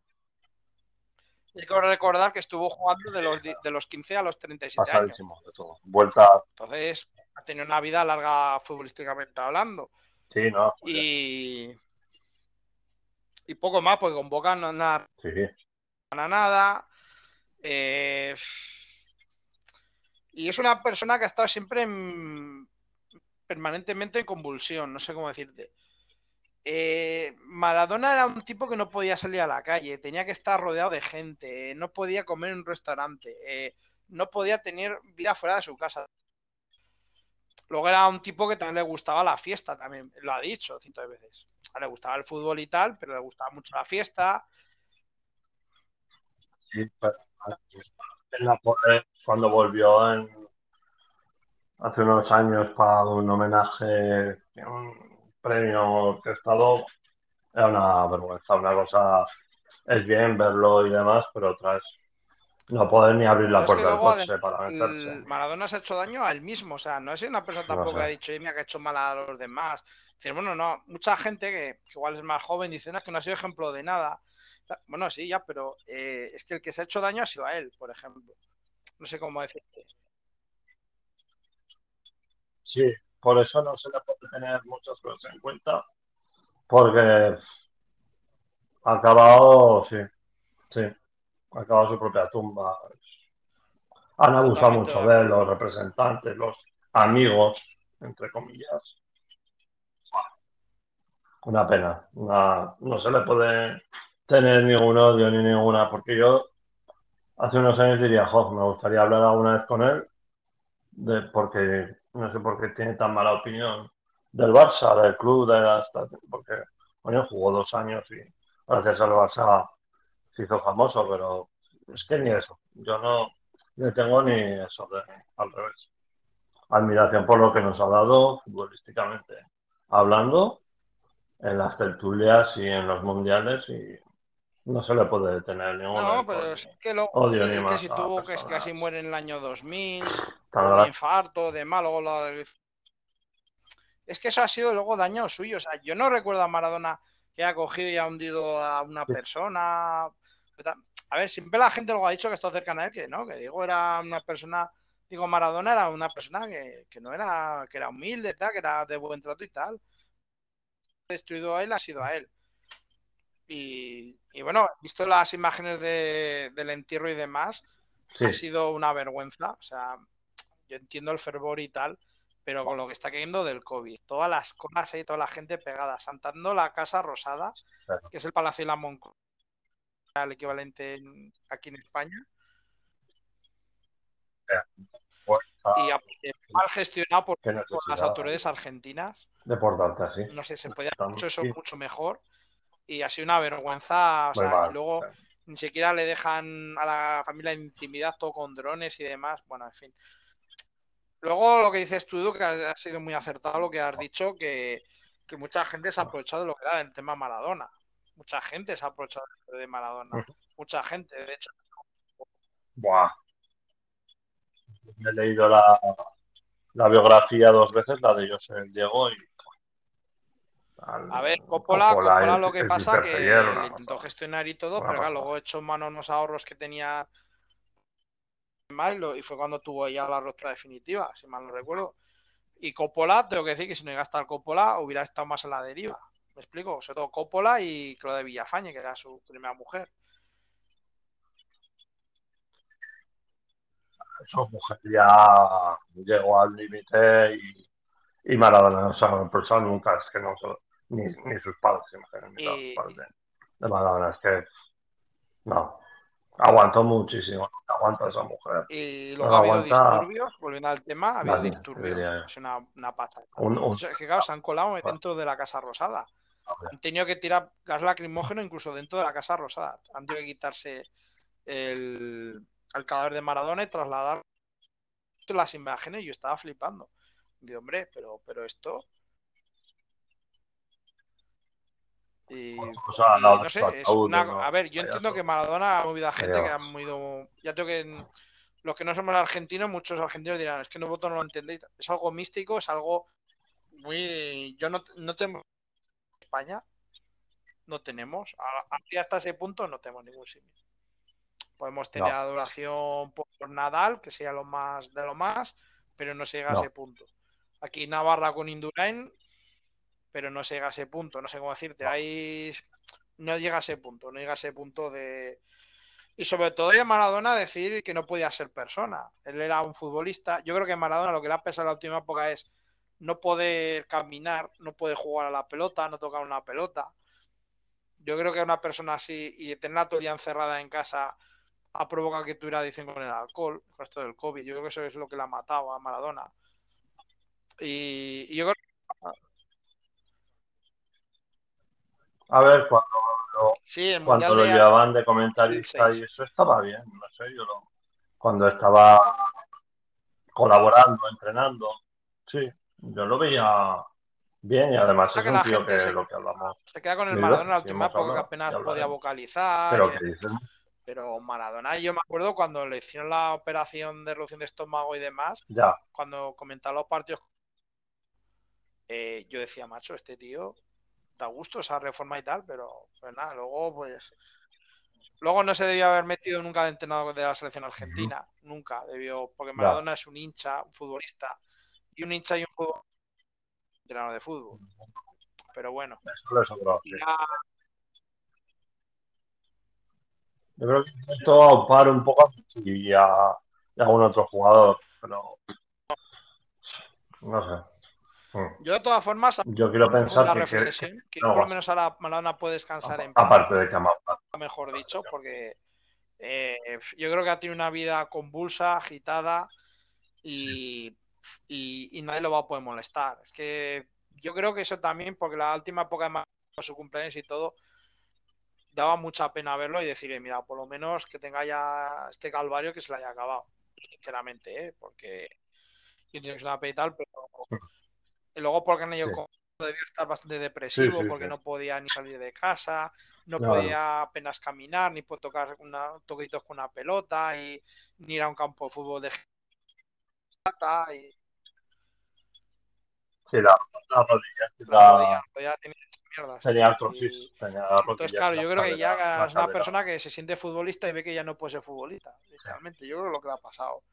Hay que recordar que estuvo jugando de los, de los 15 a los 37 años. pasadísimo de todo. Vuelta, Entonces, ha tenido una vida larga futbolísticamente hablando. sí, no, Y, y poco más, porque con Boca no nada, sí, nada. Eh, y es una persona que ha estado siempre en- permanentemente en convulsión, no sé cómo decirte. Eh, Maradona era un tipo que no podía salir a la calle, tenía que estar rodeado de gente, no podía comer en un restaurante, eh, no podía tener vida fuera de su casa. Luego era un tipo que también le gustaba la fiesta, también lo ha dicho cientos de veces. Le gustaba el fútbol y tal, pero le gustaba mucho la fiesta. sí, pero en la- cuando volvió en, hace unos años para un homenaje, un premio orquestado, era una vergüenza, una cosa es bien verlo y demás, pero otra es no poder ni abrir la que puerta del coche para El meterse. Maradona se ha hecho daño a él mismo, o sea, no es una persona No tampoco que ha dicho, "Eh, mira, que ha hecho mal a los demás. Bueno, no, mucha gente que, que igual es más joven dice, no, es que no ha sido ejemplo de nada. Bueno, sí, ya, pero eh, es que el que se ha hecho daño ha sido a él, por ejemplo. No sé cómo decirte. Sí, por eso no se le puede tener muchas cosas en cuenta, porque ha acabado, sí, sí, ha acabado su propia tumba. Han abusado mucho de él, los representantes, los amigos, entre comillas. Una pena, una- no se le puede tener ningún odio ni ninguna, porque yo hace unos años diría, jo, me gustaría hablar alguna vez con él, de, porque no sé por qué tiene tan mala opinión del Barça, del club, de hasta, porque coño, jugó dos años y gracias al Barça se hizo famoso, pero es que ni eso, yo no le tengo ni eso, de, al revés. Admiración por lo que nos ha dado futbolísticamente hablando en las tertulias y en los mundiales y no se le puede tener ningún No, pero es que odio ni que, si tuvo que personas casi muere en el año 2000, tan un infarto, de malo, la- es que eso ha sido luego daño suyo. O sea, yo no recuerdo a Maradona que ha cogido y ha hundido a una persona. A ver, siempre la gente luego ha dicho que está cercana a él, que no, que digo, era una persona, digo, Maradona era una persona que, que no era, que era humilde, tal, que era de buen trato y tal. Destruido a él ha sido a él. Y, y bueno, visto las imágenes de, del entierro y demás, Sí, ha sido una vergüenza. O sea, yo entiendo el fervor y tal, pero con lo que está cayendo del COVID, todas las colas ahí, toda la gente pegada, saltando la Casa Rosada, Claro. que es el Palacio de la Moncloa, el equivalente en- aquí en España, ah, y eh, mal gestionado por, por las autoridades argentinas. de portarte así. No sé, se podía haber hecho eso mucho mejor. Y ha sido una vergüenza. O sea, mal, luego ni siquiera le dejan a la familia intimidad todo con drones y demás. Bueno, en fin. Luego lo que dices tú, que ha sido muy acertado lo que has dicho, que, que mucha gente se ha aprovechado de lo que era el tema Maradona. Mucha gente se ha aprovechado de Maradona. Mucha gente, de hecho. Buah. He leído la, la biografía dos veces, la de José Diego y al- A ver, Coppola, Coppola lo que pasa que le intentó gestionar y todo, pero claro, pasada. luego echó mano unos ahorros que tenía mal y lo- fue cuando tuvo ya la ruptura definitiva, si mal no recuerdo. Y Coppola, tengo que decir que si no llega a estar Coppola, hubiera estado más en la deriva. ¿Me explico? Sobre todo Coppola y Claudia Villafañe, que era su primera mujer. Su mujer ya llegó al límite y, y Maradona no se ha nunca, es que no ni, ni sus padres, imagínate, ni Y- los padres de, Maradona, es que no, aguantó muchísimo, aguanta esa mujer. Y luego No ha habido aguanta- disturbios, volviendo al tema, ha habido Nadie, disturbios. diría. Es una, una pata. Un- un- Es que claro, se han colado dentro de la Casa Rosada. han tenido que tirar gas lacrimógeno incluso dentro de la Casa Rosada. Han tenido que quitarse el, el cadáver de Maradona y trasladar las imágenes. Yo estaba flipando. Digo, hombre, pero, pero esto. Y, O sea, y no, no sé, no, es no, una- no, a ver, yo no, entiendo no. que Maradona ha movido a gente que han movido. Ya tengo que. Los que no somos argentinos, muchos argentinos dirán, es que vosotros no lo entendéis. Es algo místico, es algo muy. Yo no, no tengo. España no tenemos. Hasta ese punto no tenemos ningún simio. Podemos tener No. adoración por Nadal, que sea lo más de lo más, pero no se llega a No. ese punto. Aquí Navarra con Indurain, pero no se llega a ese punto. No sé cómo decirte. Hay... No llega a ese punto, no llega a ese punto de. Y sobre todo de Maradona decir que no podía ser persona. Él era un futbolista. Yo creo que Maradona lo que le ha pesado en la última época es no poder caminar, no poder jugar a la pelota, no tocar una pelota. Yo creo que una persona así y tenerla todo el día encerrada en casa ha provocado que tuviera adicción con el alcohol, con esto del COVID. Yo creo que eso es lo que le ha matado a Maradona. Y, y yo creo A ver, cuando lo, sí, cuando lo de llevaban de comentarista 2006. y eso estaba bien, no sé, yo lo, cuando estaba colaborando, entrenando, sí, yo lo veía bien y además es un tío que se- lo que hablamos, se queda con el Maradona sí última hemos época que hablado, apenas podía vocalizar. pero que Pero Maradona, yo me acuerdo cuando le hicieron la operación de reducción de estómago y demás, ya, cuando comentaba los partidos, eh, yo decía, macho, este tío da gusto esa reforma y tal, pero pues nada, luego pues... Luego no se debió haber metido nunca de entrenador de la selección argentina, nunca debió, porque Maradona es un hincha, un futbolista, y un hincha y un fútbol, entrenador de fútbol. Pero bueno, eso sí. ya Yo creo que intentó aupar un poco a y a, y a algún otro jugador, pero no sé. Mm. yo de todas formas, Yo quiero pensar que, que- reflexión, que no, por lo menos ahora Maradona puede descansar en paz. aparte de que ama- mejor dicho, porque eh, yo creo que ha tenido una vida convulsa, agitada y, y, y nadie lo va a poder molestar. Es que yo creo que eso también, porque la última época de su cumpleaños y todo, daba mucha pena verlo y decir, mira, por lo menos que tenga ya este calvario que se le haya acabado, sinceramente, ¿eh? porque yo entiendo que es una pena y tal, pero y luego porque en ello Sí. debía estar bastante depresivo, Sí, sí, porque sí. no podía ni salir de casa, no Claro. podía apenas caminar, ni poder tocar una, toquitos con una pelota, y ni ir a un campo de fútbol de y Sí, la, la rodilla, la la- rodilla, la rodilla tenía mierdas. tenía Y- tenía Entonces, claro, yo creo que ya es una cadera. persona que se siente futbolista y ve que ya no puede ser futbolista, literalmente. Yo creo que lo que le ha pasado.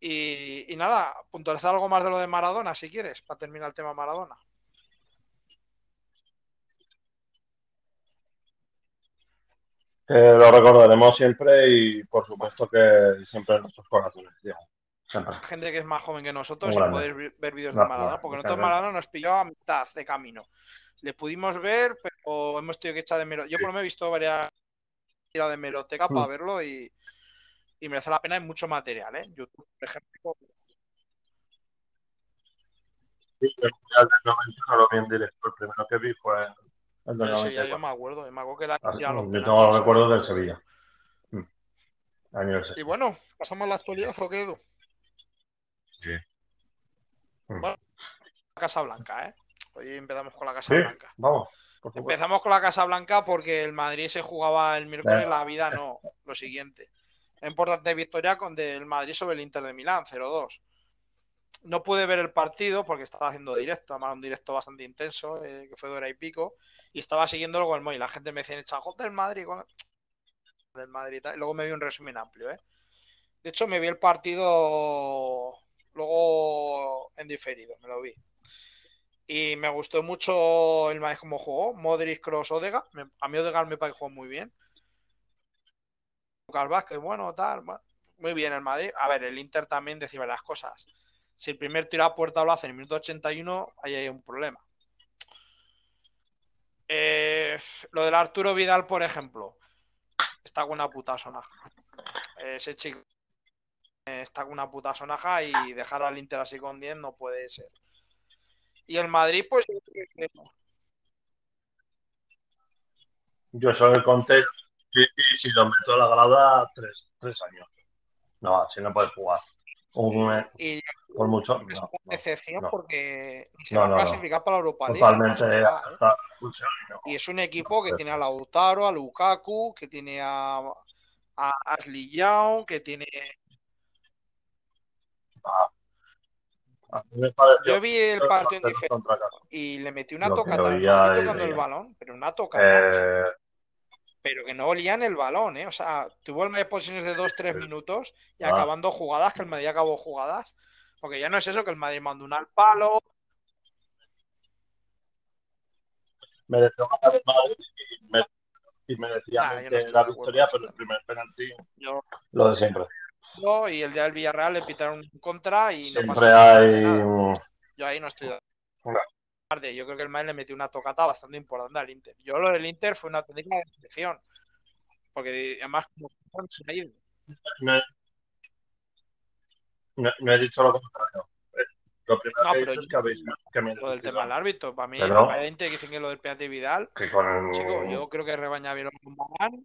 Y, y nada, puntualizar algo más de lo de Maradona, si quieres, para terminar el tema Maradona. Que lo recordaremos siempre y por supuesto que siempre en nuestros corazones. Siempre. gente que es más joven que nosotros y poder ver vídeos de Maradona, porque no, nosotros no. Maradona nos pilló a mitad de camino. Le pudimos ver, pero hemos tenido que echar de mero. Yo por lo menos he visto varias tiras de meroteca para Mm. verlo y, y merece la pena. Hay mucho material, ¿eh? YouTube, por ejemplo. Sí, el Mundial del 90 no lo vi en directo, el primero que vi fue el del Pero sí, ya yo 94. me acuerdo, me acuerdo que la Así, ya los yo tengo recuerdos del Sevilla. Mm. Año Y 60. bueno, pasamos la actualidad o qué, Edu? Sí. Mm. Bueno, La Casa Blanca, ¿eh? Hoy empezamos con la Casa Sí, Blanca. vamos. Empezamos con la Casa Blanca porque el Madrid se jugaba el miércoles, la vida no. Lo siguiente. Importante victoria con del Madrid sobre el Inter de Milán, 0-2. No pude ver el partido porque estaba haciendo directo, además un directo bastante intenso, eh, que fue de hora y pico, y estaba siguiéndolo con el móvil. La gente me decía, chajot del Madrid, del Madrid y tal. Luego me vi un resumen amplio, ¿eh? De hecho, me vi el partido luego en diferido, me lo vi. Y me gustó mucho el Madrid como jugó. Modric, Kroos, Odega. A mí Odegaard me parece jugó muy bien. Lucas Vázquez, bueno, tal. Muy bien el Madrid. A ver, el Inter también decime las cosas. Si el primer tiro a puerta lo hace en el minuto 81, ahí hay un problema. Eh, lo del Arturo Vidal, por ejemplo, está con una puta sonaja. Ese chico eh, está con una puta sonaja y dejar al Inter así con 10 no puede ser. Y el Madrid, pues. Yo solo conté y, y si lo meto a la grada, tres, tres años. No, así no puedes jugar. Un, Y por mucho. es No, una no, excepción no. porque se No, va a clasificar para la Europa League. Totalmente y es un equipo que tiene a Lautaro, a Lukaku, que tiene a, a Ashley Young, que tiene... A mí me pareció Yo vi el partido en diferente y le metí una tocata y tocando el balón, pero una tocata, Eh, pero que no olían el balón, ¿eh? O sea, tuvo el Madrid posiciones de 2-3 Sí. minutos y Ah. acabando jugadas, que el Madrid acabó jugadas. Porque ya no es eso, que el Madrid mandó una al palo, mereció ganar Madrid y, me- y merecía Nah, yo no mente estoy la acuerdo victoria, pero el primer penalti, yo lo de siempre. y el día del Villarreal le pitaron un contra y no pasó Siempre absolutamente hay. nada. un- Yo ahí no estoy de Venga. Acuerdo. Yo creo que el Madrid le metió una tocata bastante importante al Inter. Yo lo del Inter fue una auténtica decepción. Porque además, como se ha ido. Me, me- me he dicho lo contrario. Eh, Lo primero No, que he pero dicho es que habéis Lo del tema del árbitro, para mí, Inter que que lo del penalti Vidal, que con chico, yo creo que rebaña bien con Barán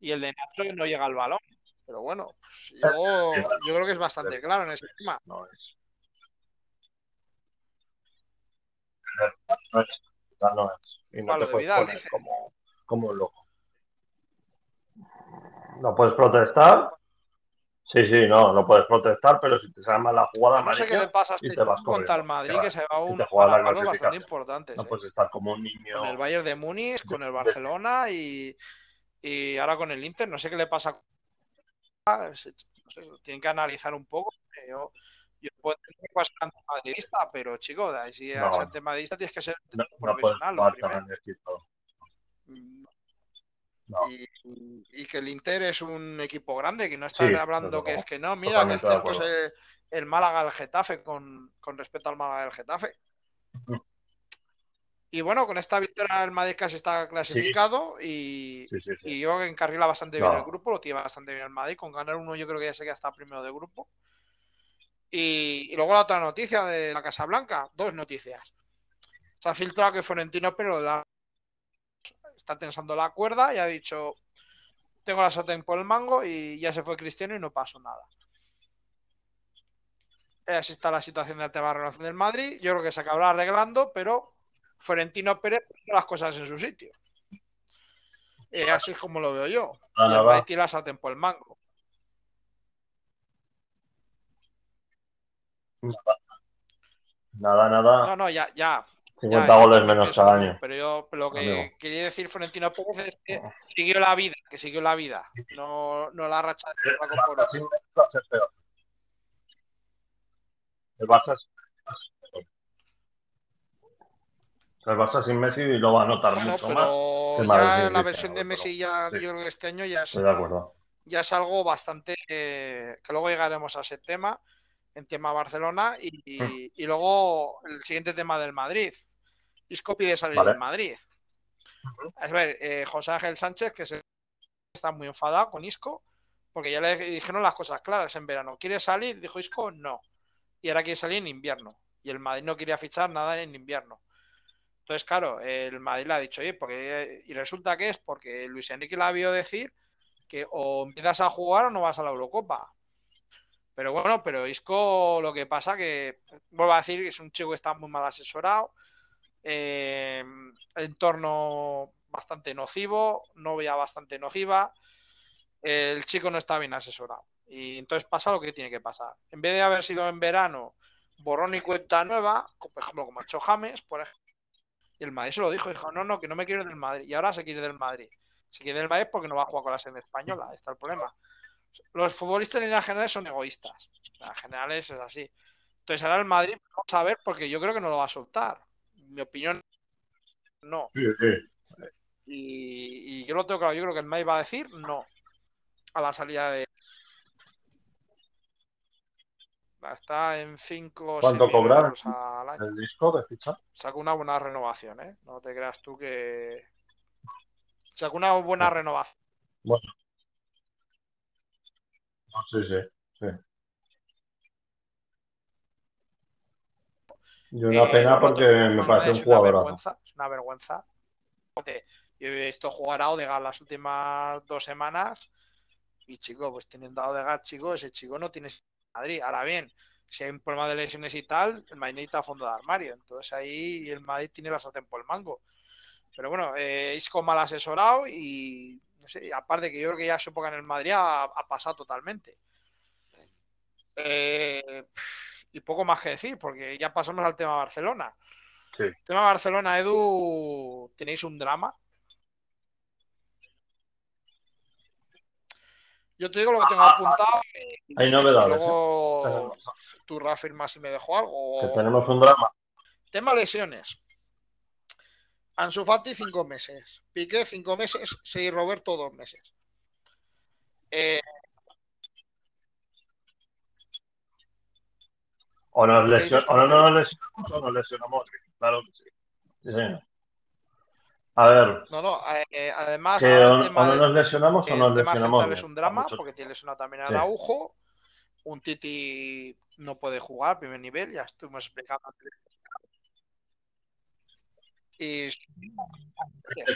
y el de Nacho no llega al balón. Pero bueno, pues yo, yo creo que es bastante claro en ese tema. no es. No es. No es. Y no ¿Cuál, te puedes Vidal, poner dice? como, como un loco. No puedes protestar. Sí, sí, no, no puedes protestar, pero si te sale mal la jugada No sé qué le pasa a y este te vas contra el. Madrid, que se va un juegas la palos bastante importantes. no ¿eh? puedes estar como un niño. Con el Bayern de Múnich, con el Barcelona y, y ahora con el Inter. No sé qué le pasa. No sé, tienen que analizar un poco. Yo, yo puedo tener bastante madridista, pero chico, de ahí si No. a ser madridista tienes que ser No, no profesional. escrito. No. Y, y que el Inter es un equipo grande, que no estás Sí, hablando que es que no, mira, que esto es el, el Málaga del Getafe con, con respecto al Málaga del Getafe. Ujú. Y bueno, con esta victoria el Madrid casi está clasificado y, Sí, sí, sí. y yo encarrila bastante bien No. el grupo, lo tiene bastante bien el Madrid. Con ganar uno, yo creo que ya se queda hasta primero de grupo. Y, y luego la otra noticia de la Casa Blanca, dos noticias. Se ha filtrado que Florentino la- está tensando la cuerda y ha dicho: Tengo la sartén por el mango y ya se fue Cristiano y no pasó nada. Así está la situación del tema de relación del Madrid. Yo creo que se acabará arreglando, pero Florentino Pérez pone las cosas en su sitio. Eh, así es como lo veo yo. Ah, Y el nada. Madrid tira la sartén por el mango. Nada, nada. No, no, ya, ya. 50 ya, goles menos lo mismo, año. Pero yo lo que Amigo. quería decir Florentino Pérez es que siguió la vida, que siguió la vida. No, no la racha de El Paco por Barça sin Messi va a ser peor. El Barça sin el Barça sin Messi lo va a notar Bueno, mucho más. pero ya la versión de Messi ya, sí. yo creo que este año ya es, Estoy de acuerdo. ya es algo bastante eh, que luego llegaremos a ese tema en tema Barcelona y, Mm. y- luego el siguiente tema del Madrid Isco pide salir Vale. del Madrid a ver eh, José Ángel Sánchez que se está muy enfadado con Isco porque ya le dijeron las cosas claras en verano ¿quiere salir? dijo Isco no y ahora quiere salir en invierno y el Madrid no quería fichar nada en invierno entonces, claro, el Madrid le ha dicho, oye, porque, y resulta que es porque Luis Enrique le ha vio decir que o empiezas a jugar o no vas a la Eurocopa. Pero bueno, pero Isco lo que pasa que, vuelvo a decir, es un chico que está muy mal asesorado, eh, entorno bastante nocivo, novia bastante nociva, el chico no está bien asesorado. Y entonces pasa lo que tiene que pasar. En vez de haber sido en verano borrón y cuenta nueva, por ejemplo, como ha hecho James, por ejemplo, y el Madrid se lo dijo, dijo, no, no, que no me quiero del Madrid. Y ahora se quiere del Madrid. Se quiere del Madrid porque no va a jugar con la selección española. Está el problema. Los futbolistas en líneas generales son egoístas. En líneas generales es así. Entonces ahora el Madrid, vamos a ver, porque yo creo que no lo va a soltar. Mi opinión, no. Sí, sí. Y, y yo lo tengo claro, yo creo que el Madrid va a decir no a la salida de... Está en 5 ¿Cuánto cobrar? al año. El disco de ficha. Sacó una buena renovación, ¿eh? No te creas tú que. Sacó una buena Sí. renovación. No, sí, sí, sí. Y una Eh, pena porque me parece es un una vergüenza, es una vergüenza. Porque Yo he visto jugar a Odegaard las últimas dos semanas y chico, pues teniendo a Odegaard, chico, ese chico no tiene Madrid. Ahora bien, si hay un problema de lesiones y tal, el Madrid necesita fondo de armario. Entonces ahí el Madrid tiene la sartén por el mango. Pero bueno, eh, Isco mal asesorado y no sé, aparte que yo creo que ya su época en el Madrid ha, pasado totalmente. Eh, y poco más que decir, porque ya pasamos al tema Barcelona. Sí. El tema Barcelona, Edu, tenéis un drama. Yo te digo lo que tengo apuntado. Hay novedades. Luego ¿eh? tú reafirmas si me dejo algo. Que tenemos un drama. Tema lesiones. Ansu Fati, cinco meses. Piqué, cinco meses. Sí, Roberto, dos meses. Eh... O nos, lesion... o no nos lesionamos o nos lesionamos. Claro que sí. Sí, señor. A ver. No, no, eh, además. Que o, o, no nos lesionamos o nos lesionamos. es un drama porque tiene lesionado también a Araujo. Sí. Un Titi no puede jugar a primer nivel, ya estuvimos explicando antes. Y.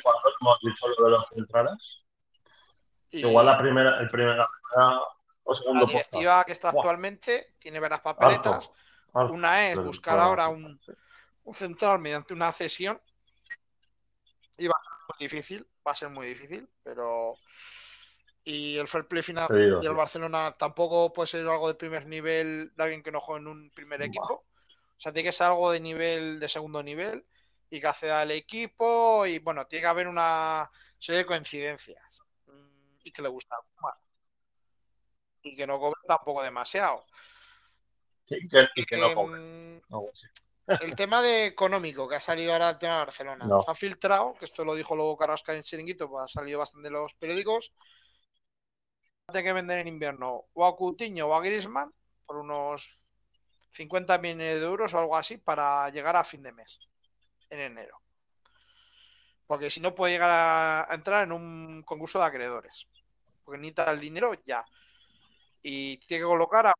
Cuando hemos dicho lo de los centrales. Y... Igual la primera, el primera, o segundo la directiva posta. que está actualmente tiene veras papeletas. Una es buscar ahora un, un central mediante una cesión y va a ser muy difícil, va a ser muy difícil, pero y el fair play financiero y el Barcelona tampoco puede ser algo de primer nivel de alguien que no juegue en un primer equipo. O sea, tiene que ser algo de nivel de segundo nivel y que acceda al equipo y bueno, tiene que haber una serie de coincidencias mm, y que le gusta y que no cobre tampoco demasiado. Sí, que, y que no cobre. No, sí. El tema de económico que ha salido ahora el tema de Barcelona. No. Se ha filtrado, que esto lo dijo luego Carrasca en Chiringuito, pues ha salido bastante en los periódicos. Tiene que vender en invierno o a Coutinho o a Griezmann por unos 50 millones de euros o algo así para llegar a fin de mes, en enero. Porque si no puede llegar a entrar en un concurso de acreedores. Porque necesita el dinero ya. Y tiene que colocar a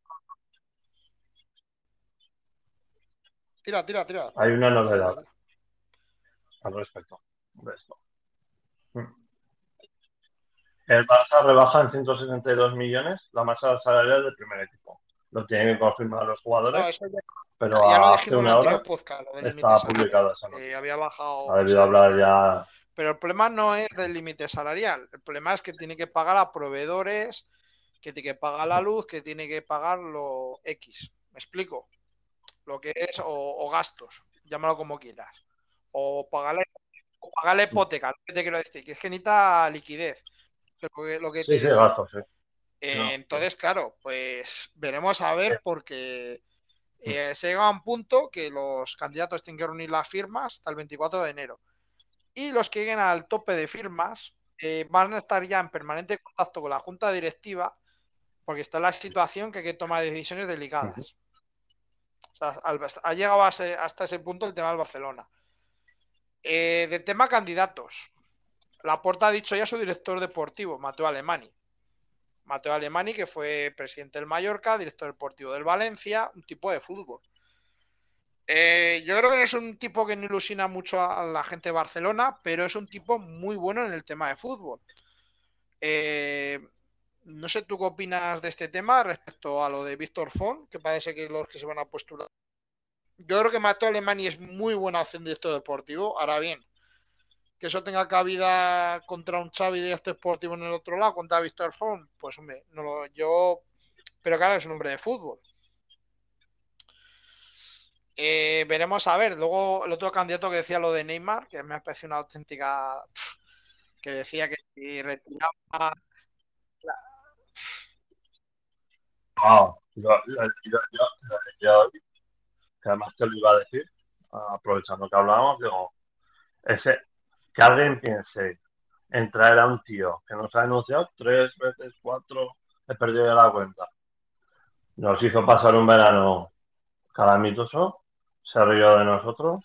Tira, tira, tira. Hay una novedad al respecto de esto. El Barça rebaja en 162 millones la masa salarial del primer equipo. Lo tienen que confirmar los jugadores. No, eso ya, pero ya lo hace una hora podcast, lo está publicada esa. Eh, había bajado. Ha debido hablar ya. Pero el problema no es del límite salarial. El problema es que tiene que pagar a proveedores, que tiene que pagar la luz, que tiene que pagar lo X. ¿Me explico? Lo que es, o, o gastos, llámalo como quieras. O pagarle, o pagarle hipoteca, lo que te quiero decir, que es que necesita liquidez. Lo que, lo que Sí, te sí, gastos, sí. Eh, No. entonces, claro, pues veremos a ver porque eh, se llega a un punto que los candidatos tienen que reunir las firmas hasta el 24 de enero. Y los que lleguen al tope de firmas eh, van a estar ya en permanente contacto con la junta directiva porque está en la situación que hay que tomar decisiones delicadas. O sea, ha llegado hasta ese punto el tema del Barcelona. Eh, de tema candidatos. Laporta ha dicho ya su director deportivo, Mateo Alemani. Mateo Alemani, que fue presidente del Mallorca, director deportivo del Valencia, un tipo de fútbol. Eh, yo creo que es un tipo que no ilusiona mucho a la gente de Barcelona, pero es un tipo muy bueno en el tema de fútbol. Eh, no sé tú qué opinas de este tema respecto a lo de Víctor Font, que parece que los que se van a postular. Yo creo que Mateo Alemani es muy buena opción de director deportivo. Ahora bien, que eso tenga cabida contra un Xavi director deportivo en el otro lado, contra Víctor Font, pues hombre, no lo, yo. Pero claro, es un hombre de fútbol. Eh, veremos a ver. Luego, el otro candidato que decía lo de Neymar, que me ha parecido una auténtica. que decía que si retiraba. Yo, yo, yo, yo- que además te lo iba a decir, aprovechando que hablábamos, digo, ese, que alguien piense en traer a un tío que nos ha denunciado tres veces, cuatro, he perdido ya la cuenta. Nos hizo pasar un verano calamitoso, se rió de nosotros.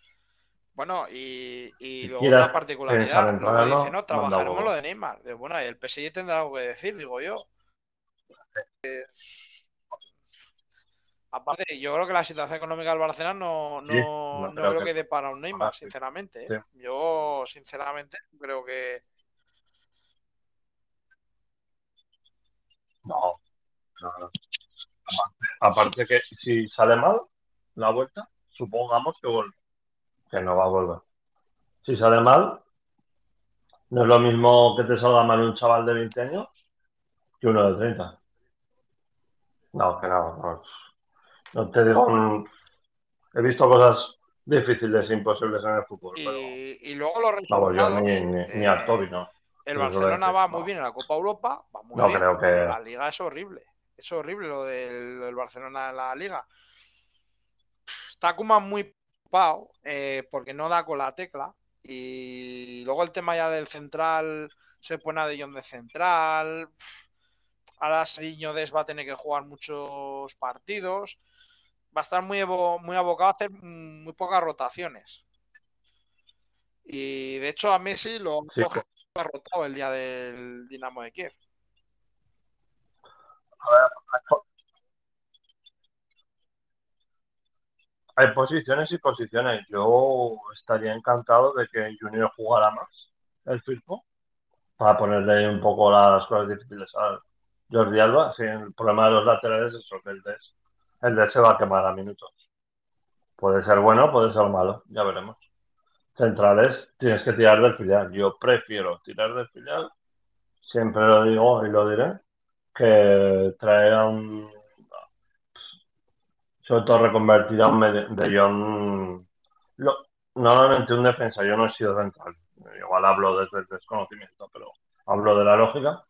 Bueno, y, y Si luego una particularidad, lo que dice, no, trabajaremos lo de Neymar. Bueno, el PSG tendrá algo que decir, digo yo. Eh, Aparte, yo creo que la situación económica del Barcelona no, no, Sí, no no creo, creo que... que- dé para un Neymar, sí. sinceramente. ¿eh? Sí. Yo, sinceramente, creo que. No, no, aparte que si sale mal la vuelta, supongamos que vuelve, que no va a volver. Si sale mal, no es lo mismo que te salga mal un chaval de 20 años que uno de 30. No, que no, no, no te digo, mm, he visto cosas difíciles e imposibles en el fútbol, pero Y, y luego los vamos, yo resultados. ni, ni, eh, Toby, no. el Barcelona va muy bien en la Copa Europa, va muy No bien. creo que- pero La Liga es horrible. Es horrible lo del, del Barcelona en la Liga. Está Koeman muy preocupado eh, porque no da con la tecla. Y luego el tema ya del central, se pone a De Jong de central. Ahora Seriño Des va a tener que jugar muchos partidos. Va a estar muy, muy abocado a hacer mm, muy pocas rotaciones. Y de hecho a Messi lo Sí, lo ha rotado el día del Dinamo de Kiev. Hay posiciones y posiciones. Yo estaría encantado de que Junior jugara más el Firpo para ponerle un poco las cosas difíciles a Jordi Alba. Sí, el problema de los laterales es eso, que el DES, el DES se va a quemar a minutos. Puede ser bueno, puede ser malo, ya veremos. Centrales, tienes que tirar del filial. Yo prefiero tirar del filial, siempre lo digo y lo diré, que traer a un sobre todo reconvertir a un de John. Normalmente un defensa, yo no he sido central. Igual hablo desde el desconocimiento, pero hablo de la lógica.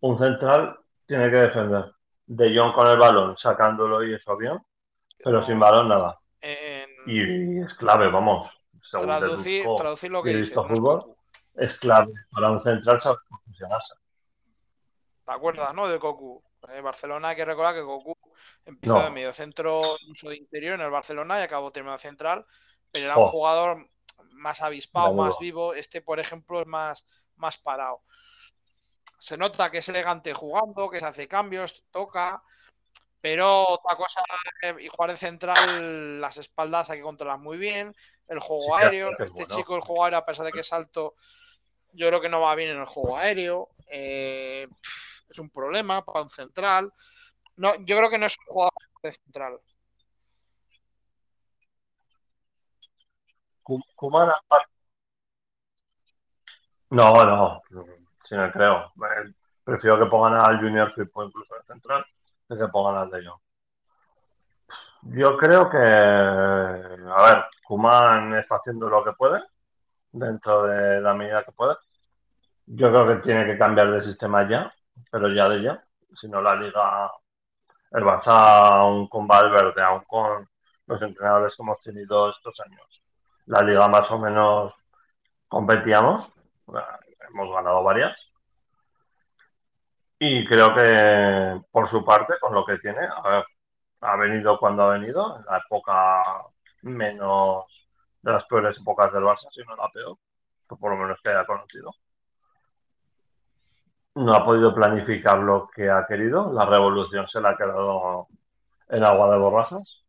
Un central tiene que defender. De John con el balón, sacándolo y eso bien, pero sin balón nada. en- Y es clave, vamos. Según traducir, deduzco traducir lo que fútbol, es clave para un central saber posicionarse. ¿Te acuerdas, no? De Cocu. En Barcelona hay que recordar que Cocu empezó No. de medio centro, uso de interior en el Barcelona y acabó terminando central, pero era un Oh. jugador más avispado, más vivo. Este, por ejemplo, es más, más parado. Se nota que es elegante jugando, que se hace cambios, toca, pero otra cosa, y jugar de central, las espaldas hay que controlar muy bien, el juego Sí, aéreo, es este bueno. chico, el juego aéreo, a pesar de que es alto, yo creo que no va bien en el juego aéreo, eh, es un problema para un central. No, yo creo que no es un jugador de central. Ku- Koeman, aparte- No, no, creo. Prefiero que pongan al Junior Firpo incluso de central que que pongan al de Jong. Yo creo que, a ver, Kuman está haciendo lo que puede dentro de la medida que puede. Yo creo que tiene que cambiar de sistema ya, pero ya de ya. Si no, la liga, el Barça, aún con Valverde, aún con los entrenadores que hemos tenido estos años, la liga más o menos competíamos, hemos ganado varias. Y creo que por su parte, con lo que tiene, ha venido cuando ha venido, en la época menos de las peores épocas del Barça, si no la peor, por lo menos que haya conocido. No ha podido planificar lo que ha querido, la revolución se le ha quedado en agua de borrajas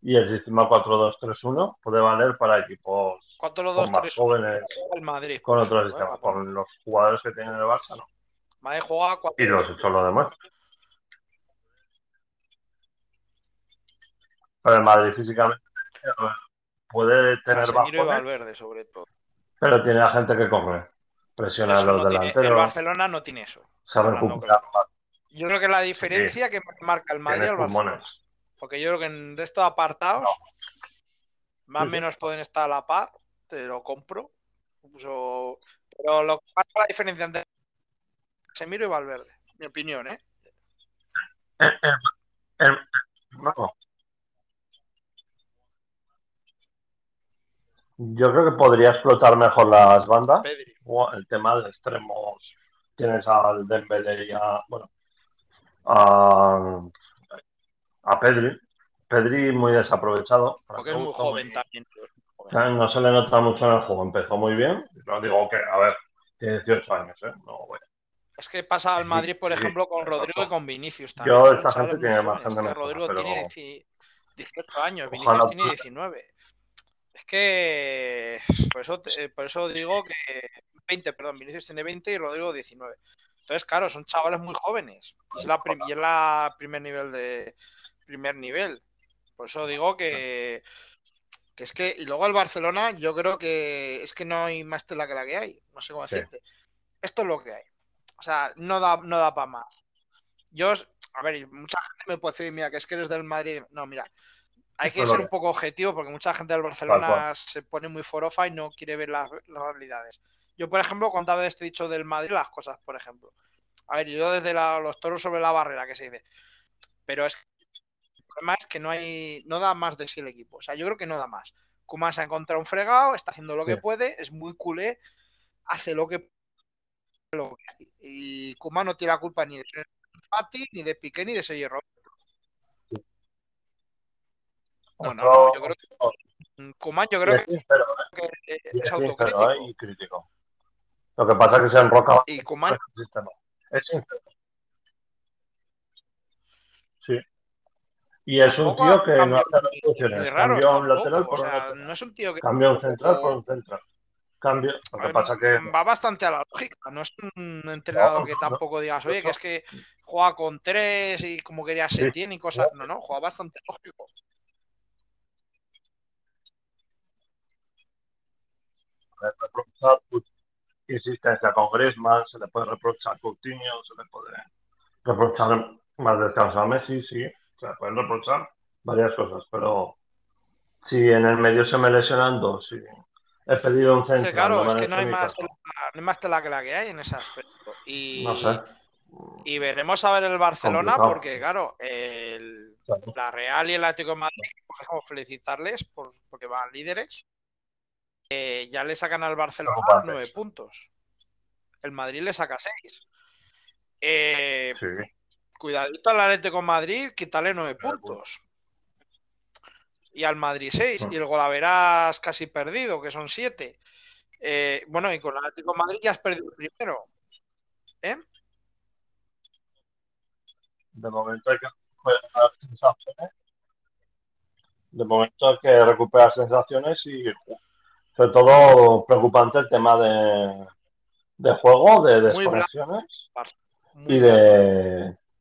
y el sistema 4-2-3-1 puede valer para equipos ¿Cuánto los dos, tres, jóvenes, el Madrid? con otros sistemas, ¿eh? con los jugadores que tiene el Barça, no. Madrid juega cuatro- Y los hechos lo demuestran. Pero el Madrid físicamente puede tener bajones, Valverde, sobre todo. pero tiene a gente que corre. Presiona a los no tiene- el delanteros, Barcelona no tiene eso. Yo creo que la diferencia que marca el Madrid al Barcelona. pulmones. Porque yo creo que en resto de apartados, más o sí. menos pueden estar a la par, te lo compro. Incluso- Pero lo que marca la diferencia entre Casemiro y Valverde, mi opinión, ¿eh? El- el- el- no. Yo creo que podría explotar mejor las bandas. Pedri. El tema de extremos. Tienes al Dembélé y a, bueno, a, a Pedri. Pedri muy desaprovechado. Porque es muy joven también. No se le nota mucho en el juego. Empezó muy bien. No digo que, a ver, tiene 18 años, ¿eh? No, bueno. Es que pasa al Madrid, por ejemplo, con. Rodrigo y con Vinicius también. Yo, esta gente tiene bastante mejor, Rodrigo pero tiene dieci- 18 años, Ojalá Vinicius tiene pueda- 19. Es que por eso, por eso digo que 20, perdón, Vinicius tiene 20 y Rodrigo 19. Entonces, claro, son chavales muy jóvenes. Y es la, prim- y es la primer nivel de primer nivel. Por eso digo que, que es que y luego el Barcelona, yo creo que es que no hay más tela que la que hay. No sé cómo Sí. decirte. Esto es lo que hay. O sea, no da, no da para más. Yo, a ver, mucha gente me puede decir, mira, que es que eres del Madrid. No, mira, hay que ser un poco objetivo porque mucha gente del Barcelona se pone muy forofa y no quiere ver las, las realidades. Yo, por ejemplo, contaba de este dicho del Madrid las cosas, por ejemplo. A ver, yo desde la- los toros sobre la barrera, que se dice. Pero es problema es que no hay, no da más de sí el equipo. O sea, yo creo que no da más. Kuman se ha encontrado un fregado, está haciendo lo que Sí. puede, es muy culé, hace lo que, lo que hay. Y Kuman no tiene la culpa ni de Fati, ni de Piqué, ni de Sergio Roberto. No, no, no, yo creo que Kuman yo creo ¿eh? que eh, es es. ¿eh? Y crítico. Lo que pasa es que se ha enrocado Y Kuman, el sistema. Es sincero. Sí. Y es un tío que no hace revoluciones. Cambió un lateral por un lateral. no es un tío que Cambia un central por un central. Cambio. Lo A que ver, pasa que va bastante a la lógica. No es un entrenador No, que no. tampoco digas, oye, que es que juega con tres y como quería Sí. Setién y cosas. No, no, juega bastante lógico. se insistencia con Griezmann, se le puede reprochar a Coutinho, se le puede reprochar más descanso a Messi, sí, se le pueden reprochar varias cosas, pero si en el medio se me lesionan dos, sí. He pedido un central, claro, no es que no hay, más tela, no hay más tela que la que hay en ese aspecto. Y, No sé. y veremos a ver el Barcelona Complicado. porque, claro, el, Claro. la Real y el Atlético de Madrid, podemos felicitarles por, porque van líderes. eh, ya le sacan al Barcelona nueve puntos. El Madrid le saca seis. Eh, Sí, cuidadito al Atlético de Madrid, quítale nueve Nueve puntos. Y al Madrid seis. Y el Golaveras casi perdido, que son siete. Eh, bueno, y con el Atlético de Madrid ya has perdido el primero. ¿Eh? de momento hay que recuperar sensaciones. De momento hay que recuperar sensaciones y sobre todo preocupante el tema de, de juego, de Muy blanco.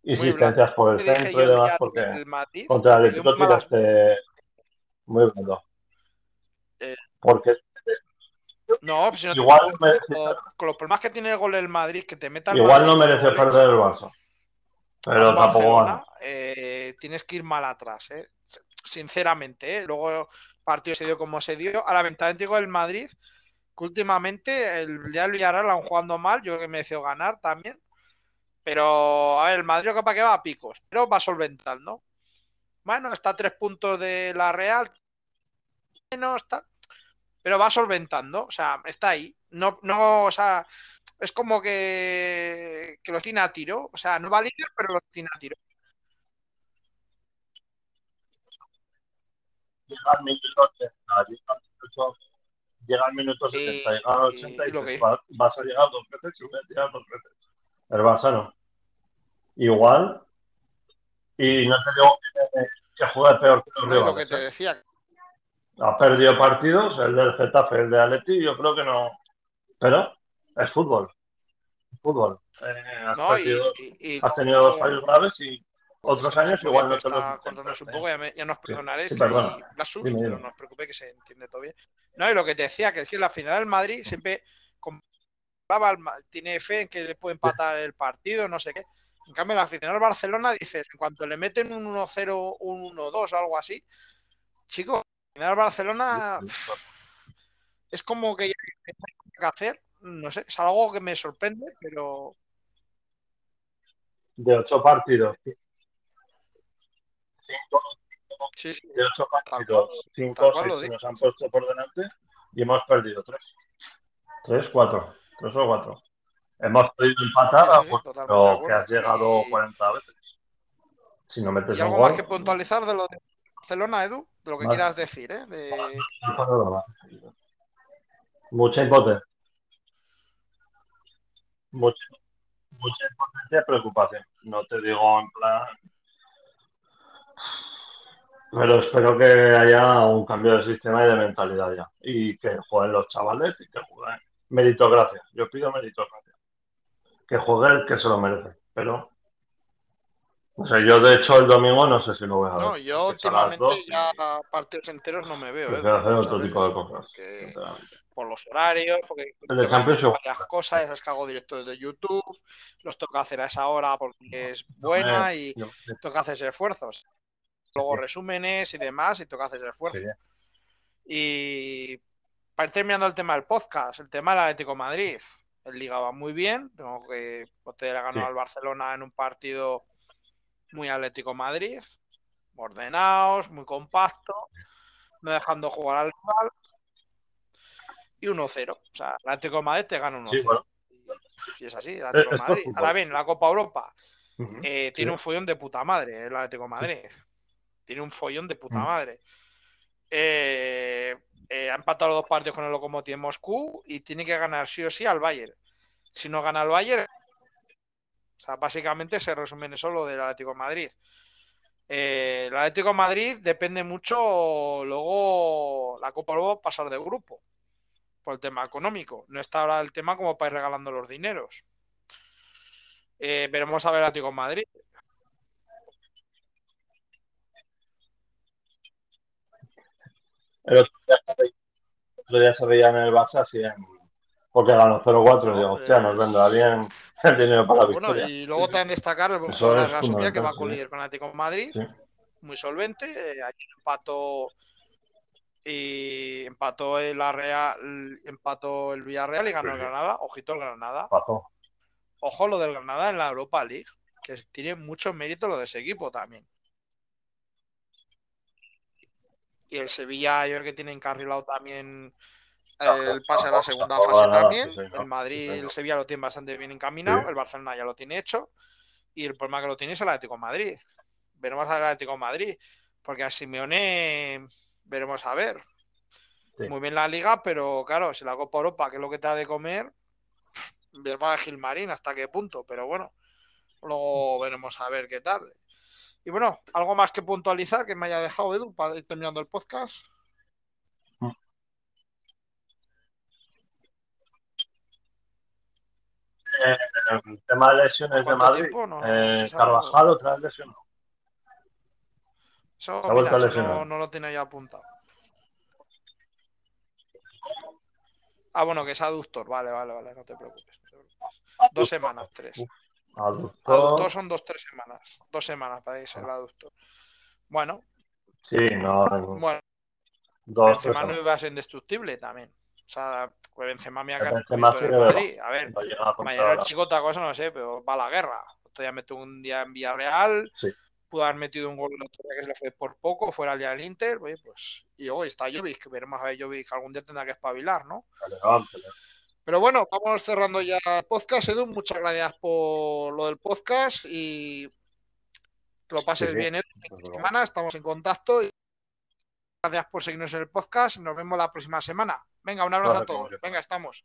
Muy y blanco. de insistencias por el centro y demás, ya porque el contra el Atlético tiraste muy bueno. Eh, Porque No, pues si no te- igual, merece- con, los problemas que tiene el gol el Madrid, que te meta el igual Madrid no goles, perder el Barça, pero tampoco eh, tienes que ir mal atrás, ¿eh? sinceramente. ¿eh? Luego el partido se dio como se dio. A la ventaja del Madrid, que últimamente el día del Villarreal han jugando mal, yo creo que mereció ganar también. Pero, a ver, el Madrid capaz que va a picos, pero va solventando. Bueno, está a tres puntos de la Real, menos, está, pero va solventando, o sea, está ahí. No, no, o sea, es como que, que lo tiene a tiro, o sea, no va líder, pero lo tiene a tiro. Llega al minuto 80, llega al minuto, llega al minuto 70, Y- llega al 80 y, y que- "Va- vas a llegar dos veces y voy a tirar dos veces. El Barça no. Igual, y no te digo que, que peor que los ¿no? Y lo rivales. que te ¿eh? decía, Ha perdido partidos, el del Getafe, el de Atleti, yo creo que no. Pero es fútbol. Es fútbol. Eh, has, ¿no? Perdido- y- y- has tenido dos fallos graves y otros años igual no te los cortándose un pero, poco, ya, me- ya nos perdonaréis sí, que perdona. hay lapsus, Dime, pero dime. no os preocupéis que se entiende todo bien. No, y lo que te decía, que es que la final del Madrid siempre tiene fe en que le puede empatar el partido, no sé qué. En cambio, la final del Barcelona dices, en cuanto le meten un 1-0, un 1-2 o algo así, chicos, la final del Barcelona es como que ya hay que hacer, no sé, es algo que me sorprende, pero De ocho partidos, cinco, sí, sí, de ocho cual, partidos, cinco cual seis lo se digo. nos han puesto por delante y hemos perdido tres. Tres, cuatro. Tres o cuatro. Hemos podido empatar, Sí, pero que has llegado Y- 40 veces. Si no metes ¿Y un algo gol, más que puntualizar de lo de Barcelona, Edu? De lo que quieras decir, ¿eh? De... Mucha impotencia. Mucha, mucha importancia y preocupación. No te digo en plan. Pero espero que haya un cambio de sistema y de mentalidad ya. Y que jueguen los chavales y que jueguen. Meritocracia. Yo pido meritocracia. Que el que se lo merece. Pero. O sea, yo de hecho el domingo no sé si lo voy a ver. No, yo últimamente ya partidos enteros no me veo. ¿eh? hacer otro tipo de cosas. porque- por los horarios, porque El varias cosas, esas que hago directos de YouTube, los toca hacer a esa hora porque es buena y toca hacer esfuerzos. Luego resúmenes y demás y toca hacer esfuerzos. Sí. Y para ir terminando el tema del podcast, el tema del Atlético de Madrid. El Liga va muy bien, tengo que le ganó Sí. al Barcelona en un partido muy Atlético Madrid, ordenados, muy compacto, no dejando jugar al rival. Y 1-0. O sea, el Atlético Madrid te gana 1-0. Sí, bueno. Y es así, el Atlético es Madrid. Ahora bien, la Copa Europa eh, tiene Sí. un follón de puta madre, el Atlético Madrid. Tiene un follón de puta madre. Eh, eh, ha empatado los dos partidos con el Lokomotiv Moscú y tiene que ganar sí o sí al Bayern. Si no gana el Bayern, o sea, básicamente se resume en eso lo del Atlético Madrid. Eh, el Atlético Madrid depende mucho luego la Copa luego pasar de grupo por el tema económico. No está ahora el tema como para ir regalando los dineros. Eh, veremos a ver el Atlético Madrid. Otro día, se veía- el otro día se veía en el Barça así en- porque ganó 0-4 y digo, hostia, nos vendrá bien el dinero para la Bueno, victoria. y luego también destacar el Real Sociedad que va sí. líder con Atlético Madrid, Sí. muy solvente. ayer empató y empató el Real, empató el Villarreal y ganó el. Granada. Ojito el Granada. Ojo lo del Granada en la Europa League, que tiene mucho mérito lo de ese equipo también. Y el Sevilla, yo creo que tiene encarrilado también el pase a la segunda fase también. El Madrid el Sevilla lo tienen bastante bien encaminado. El Barcelona ya lo tiene hecho. Y el problema que lo tiene es el Atlético de Madrid. Veremos a ver el Atlético de Madrid. Porque a Simeone veremos a ver. Muy bien la liga, pero claro, si la Copa Europa, que es lo que te ha de comer, veremos a Gilmarín hasta qué punto. Pero bueno, luego veremos a ver qué tal. Y bueno, algo más que puntualizar que me haya dejado Edu para ir terminando el podcast. El tema de lesiones de ¿Cuánto Madrid, tiempo? No, no eh. Carvajal otra vez lesionado. Eso, mira, no, no lo tiene ya apuntado. Ah, bueno, que es aductor. Vale, vale, vale, no te preocupes. no te preocupes. Dos semanas, tres. Aductor. Aductor son dos, tres semanas. Dos semanas para irse el aductor. Bueno, Sí, no. en bueno, Dos, Benzema no iba a ser indestructible también. O sea, pues Benzema que ha sigue el Madrid. A ver, mañana el chico otra cosa no sé, pero va a la guerra. Todavía metió un día en Villarreal, Sí. pudo haber metido un gol el otro día que se le fue por poco, fuera al día del Inter, oye, pues, y hoy está Jovic, que veremos a ver Jovic, algún día tendrá que espabilar, ¿no? Levante, Pero bueno, vamos cerrando ya el podcast, Edu, muchas gracias por lo del podcast y que lo pases Sí, sí. bien, Edu, esta semana, estamos en contacto y gracias por seguirnos en el podcast, nos vemos la próxima semana. Venga, un abrazo Vale, a todos, venga, estamos.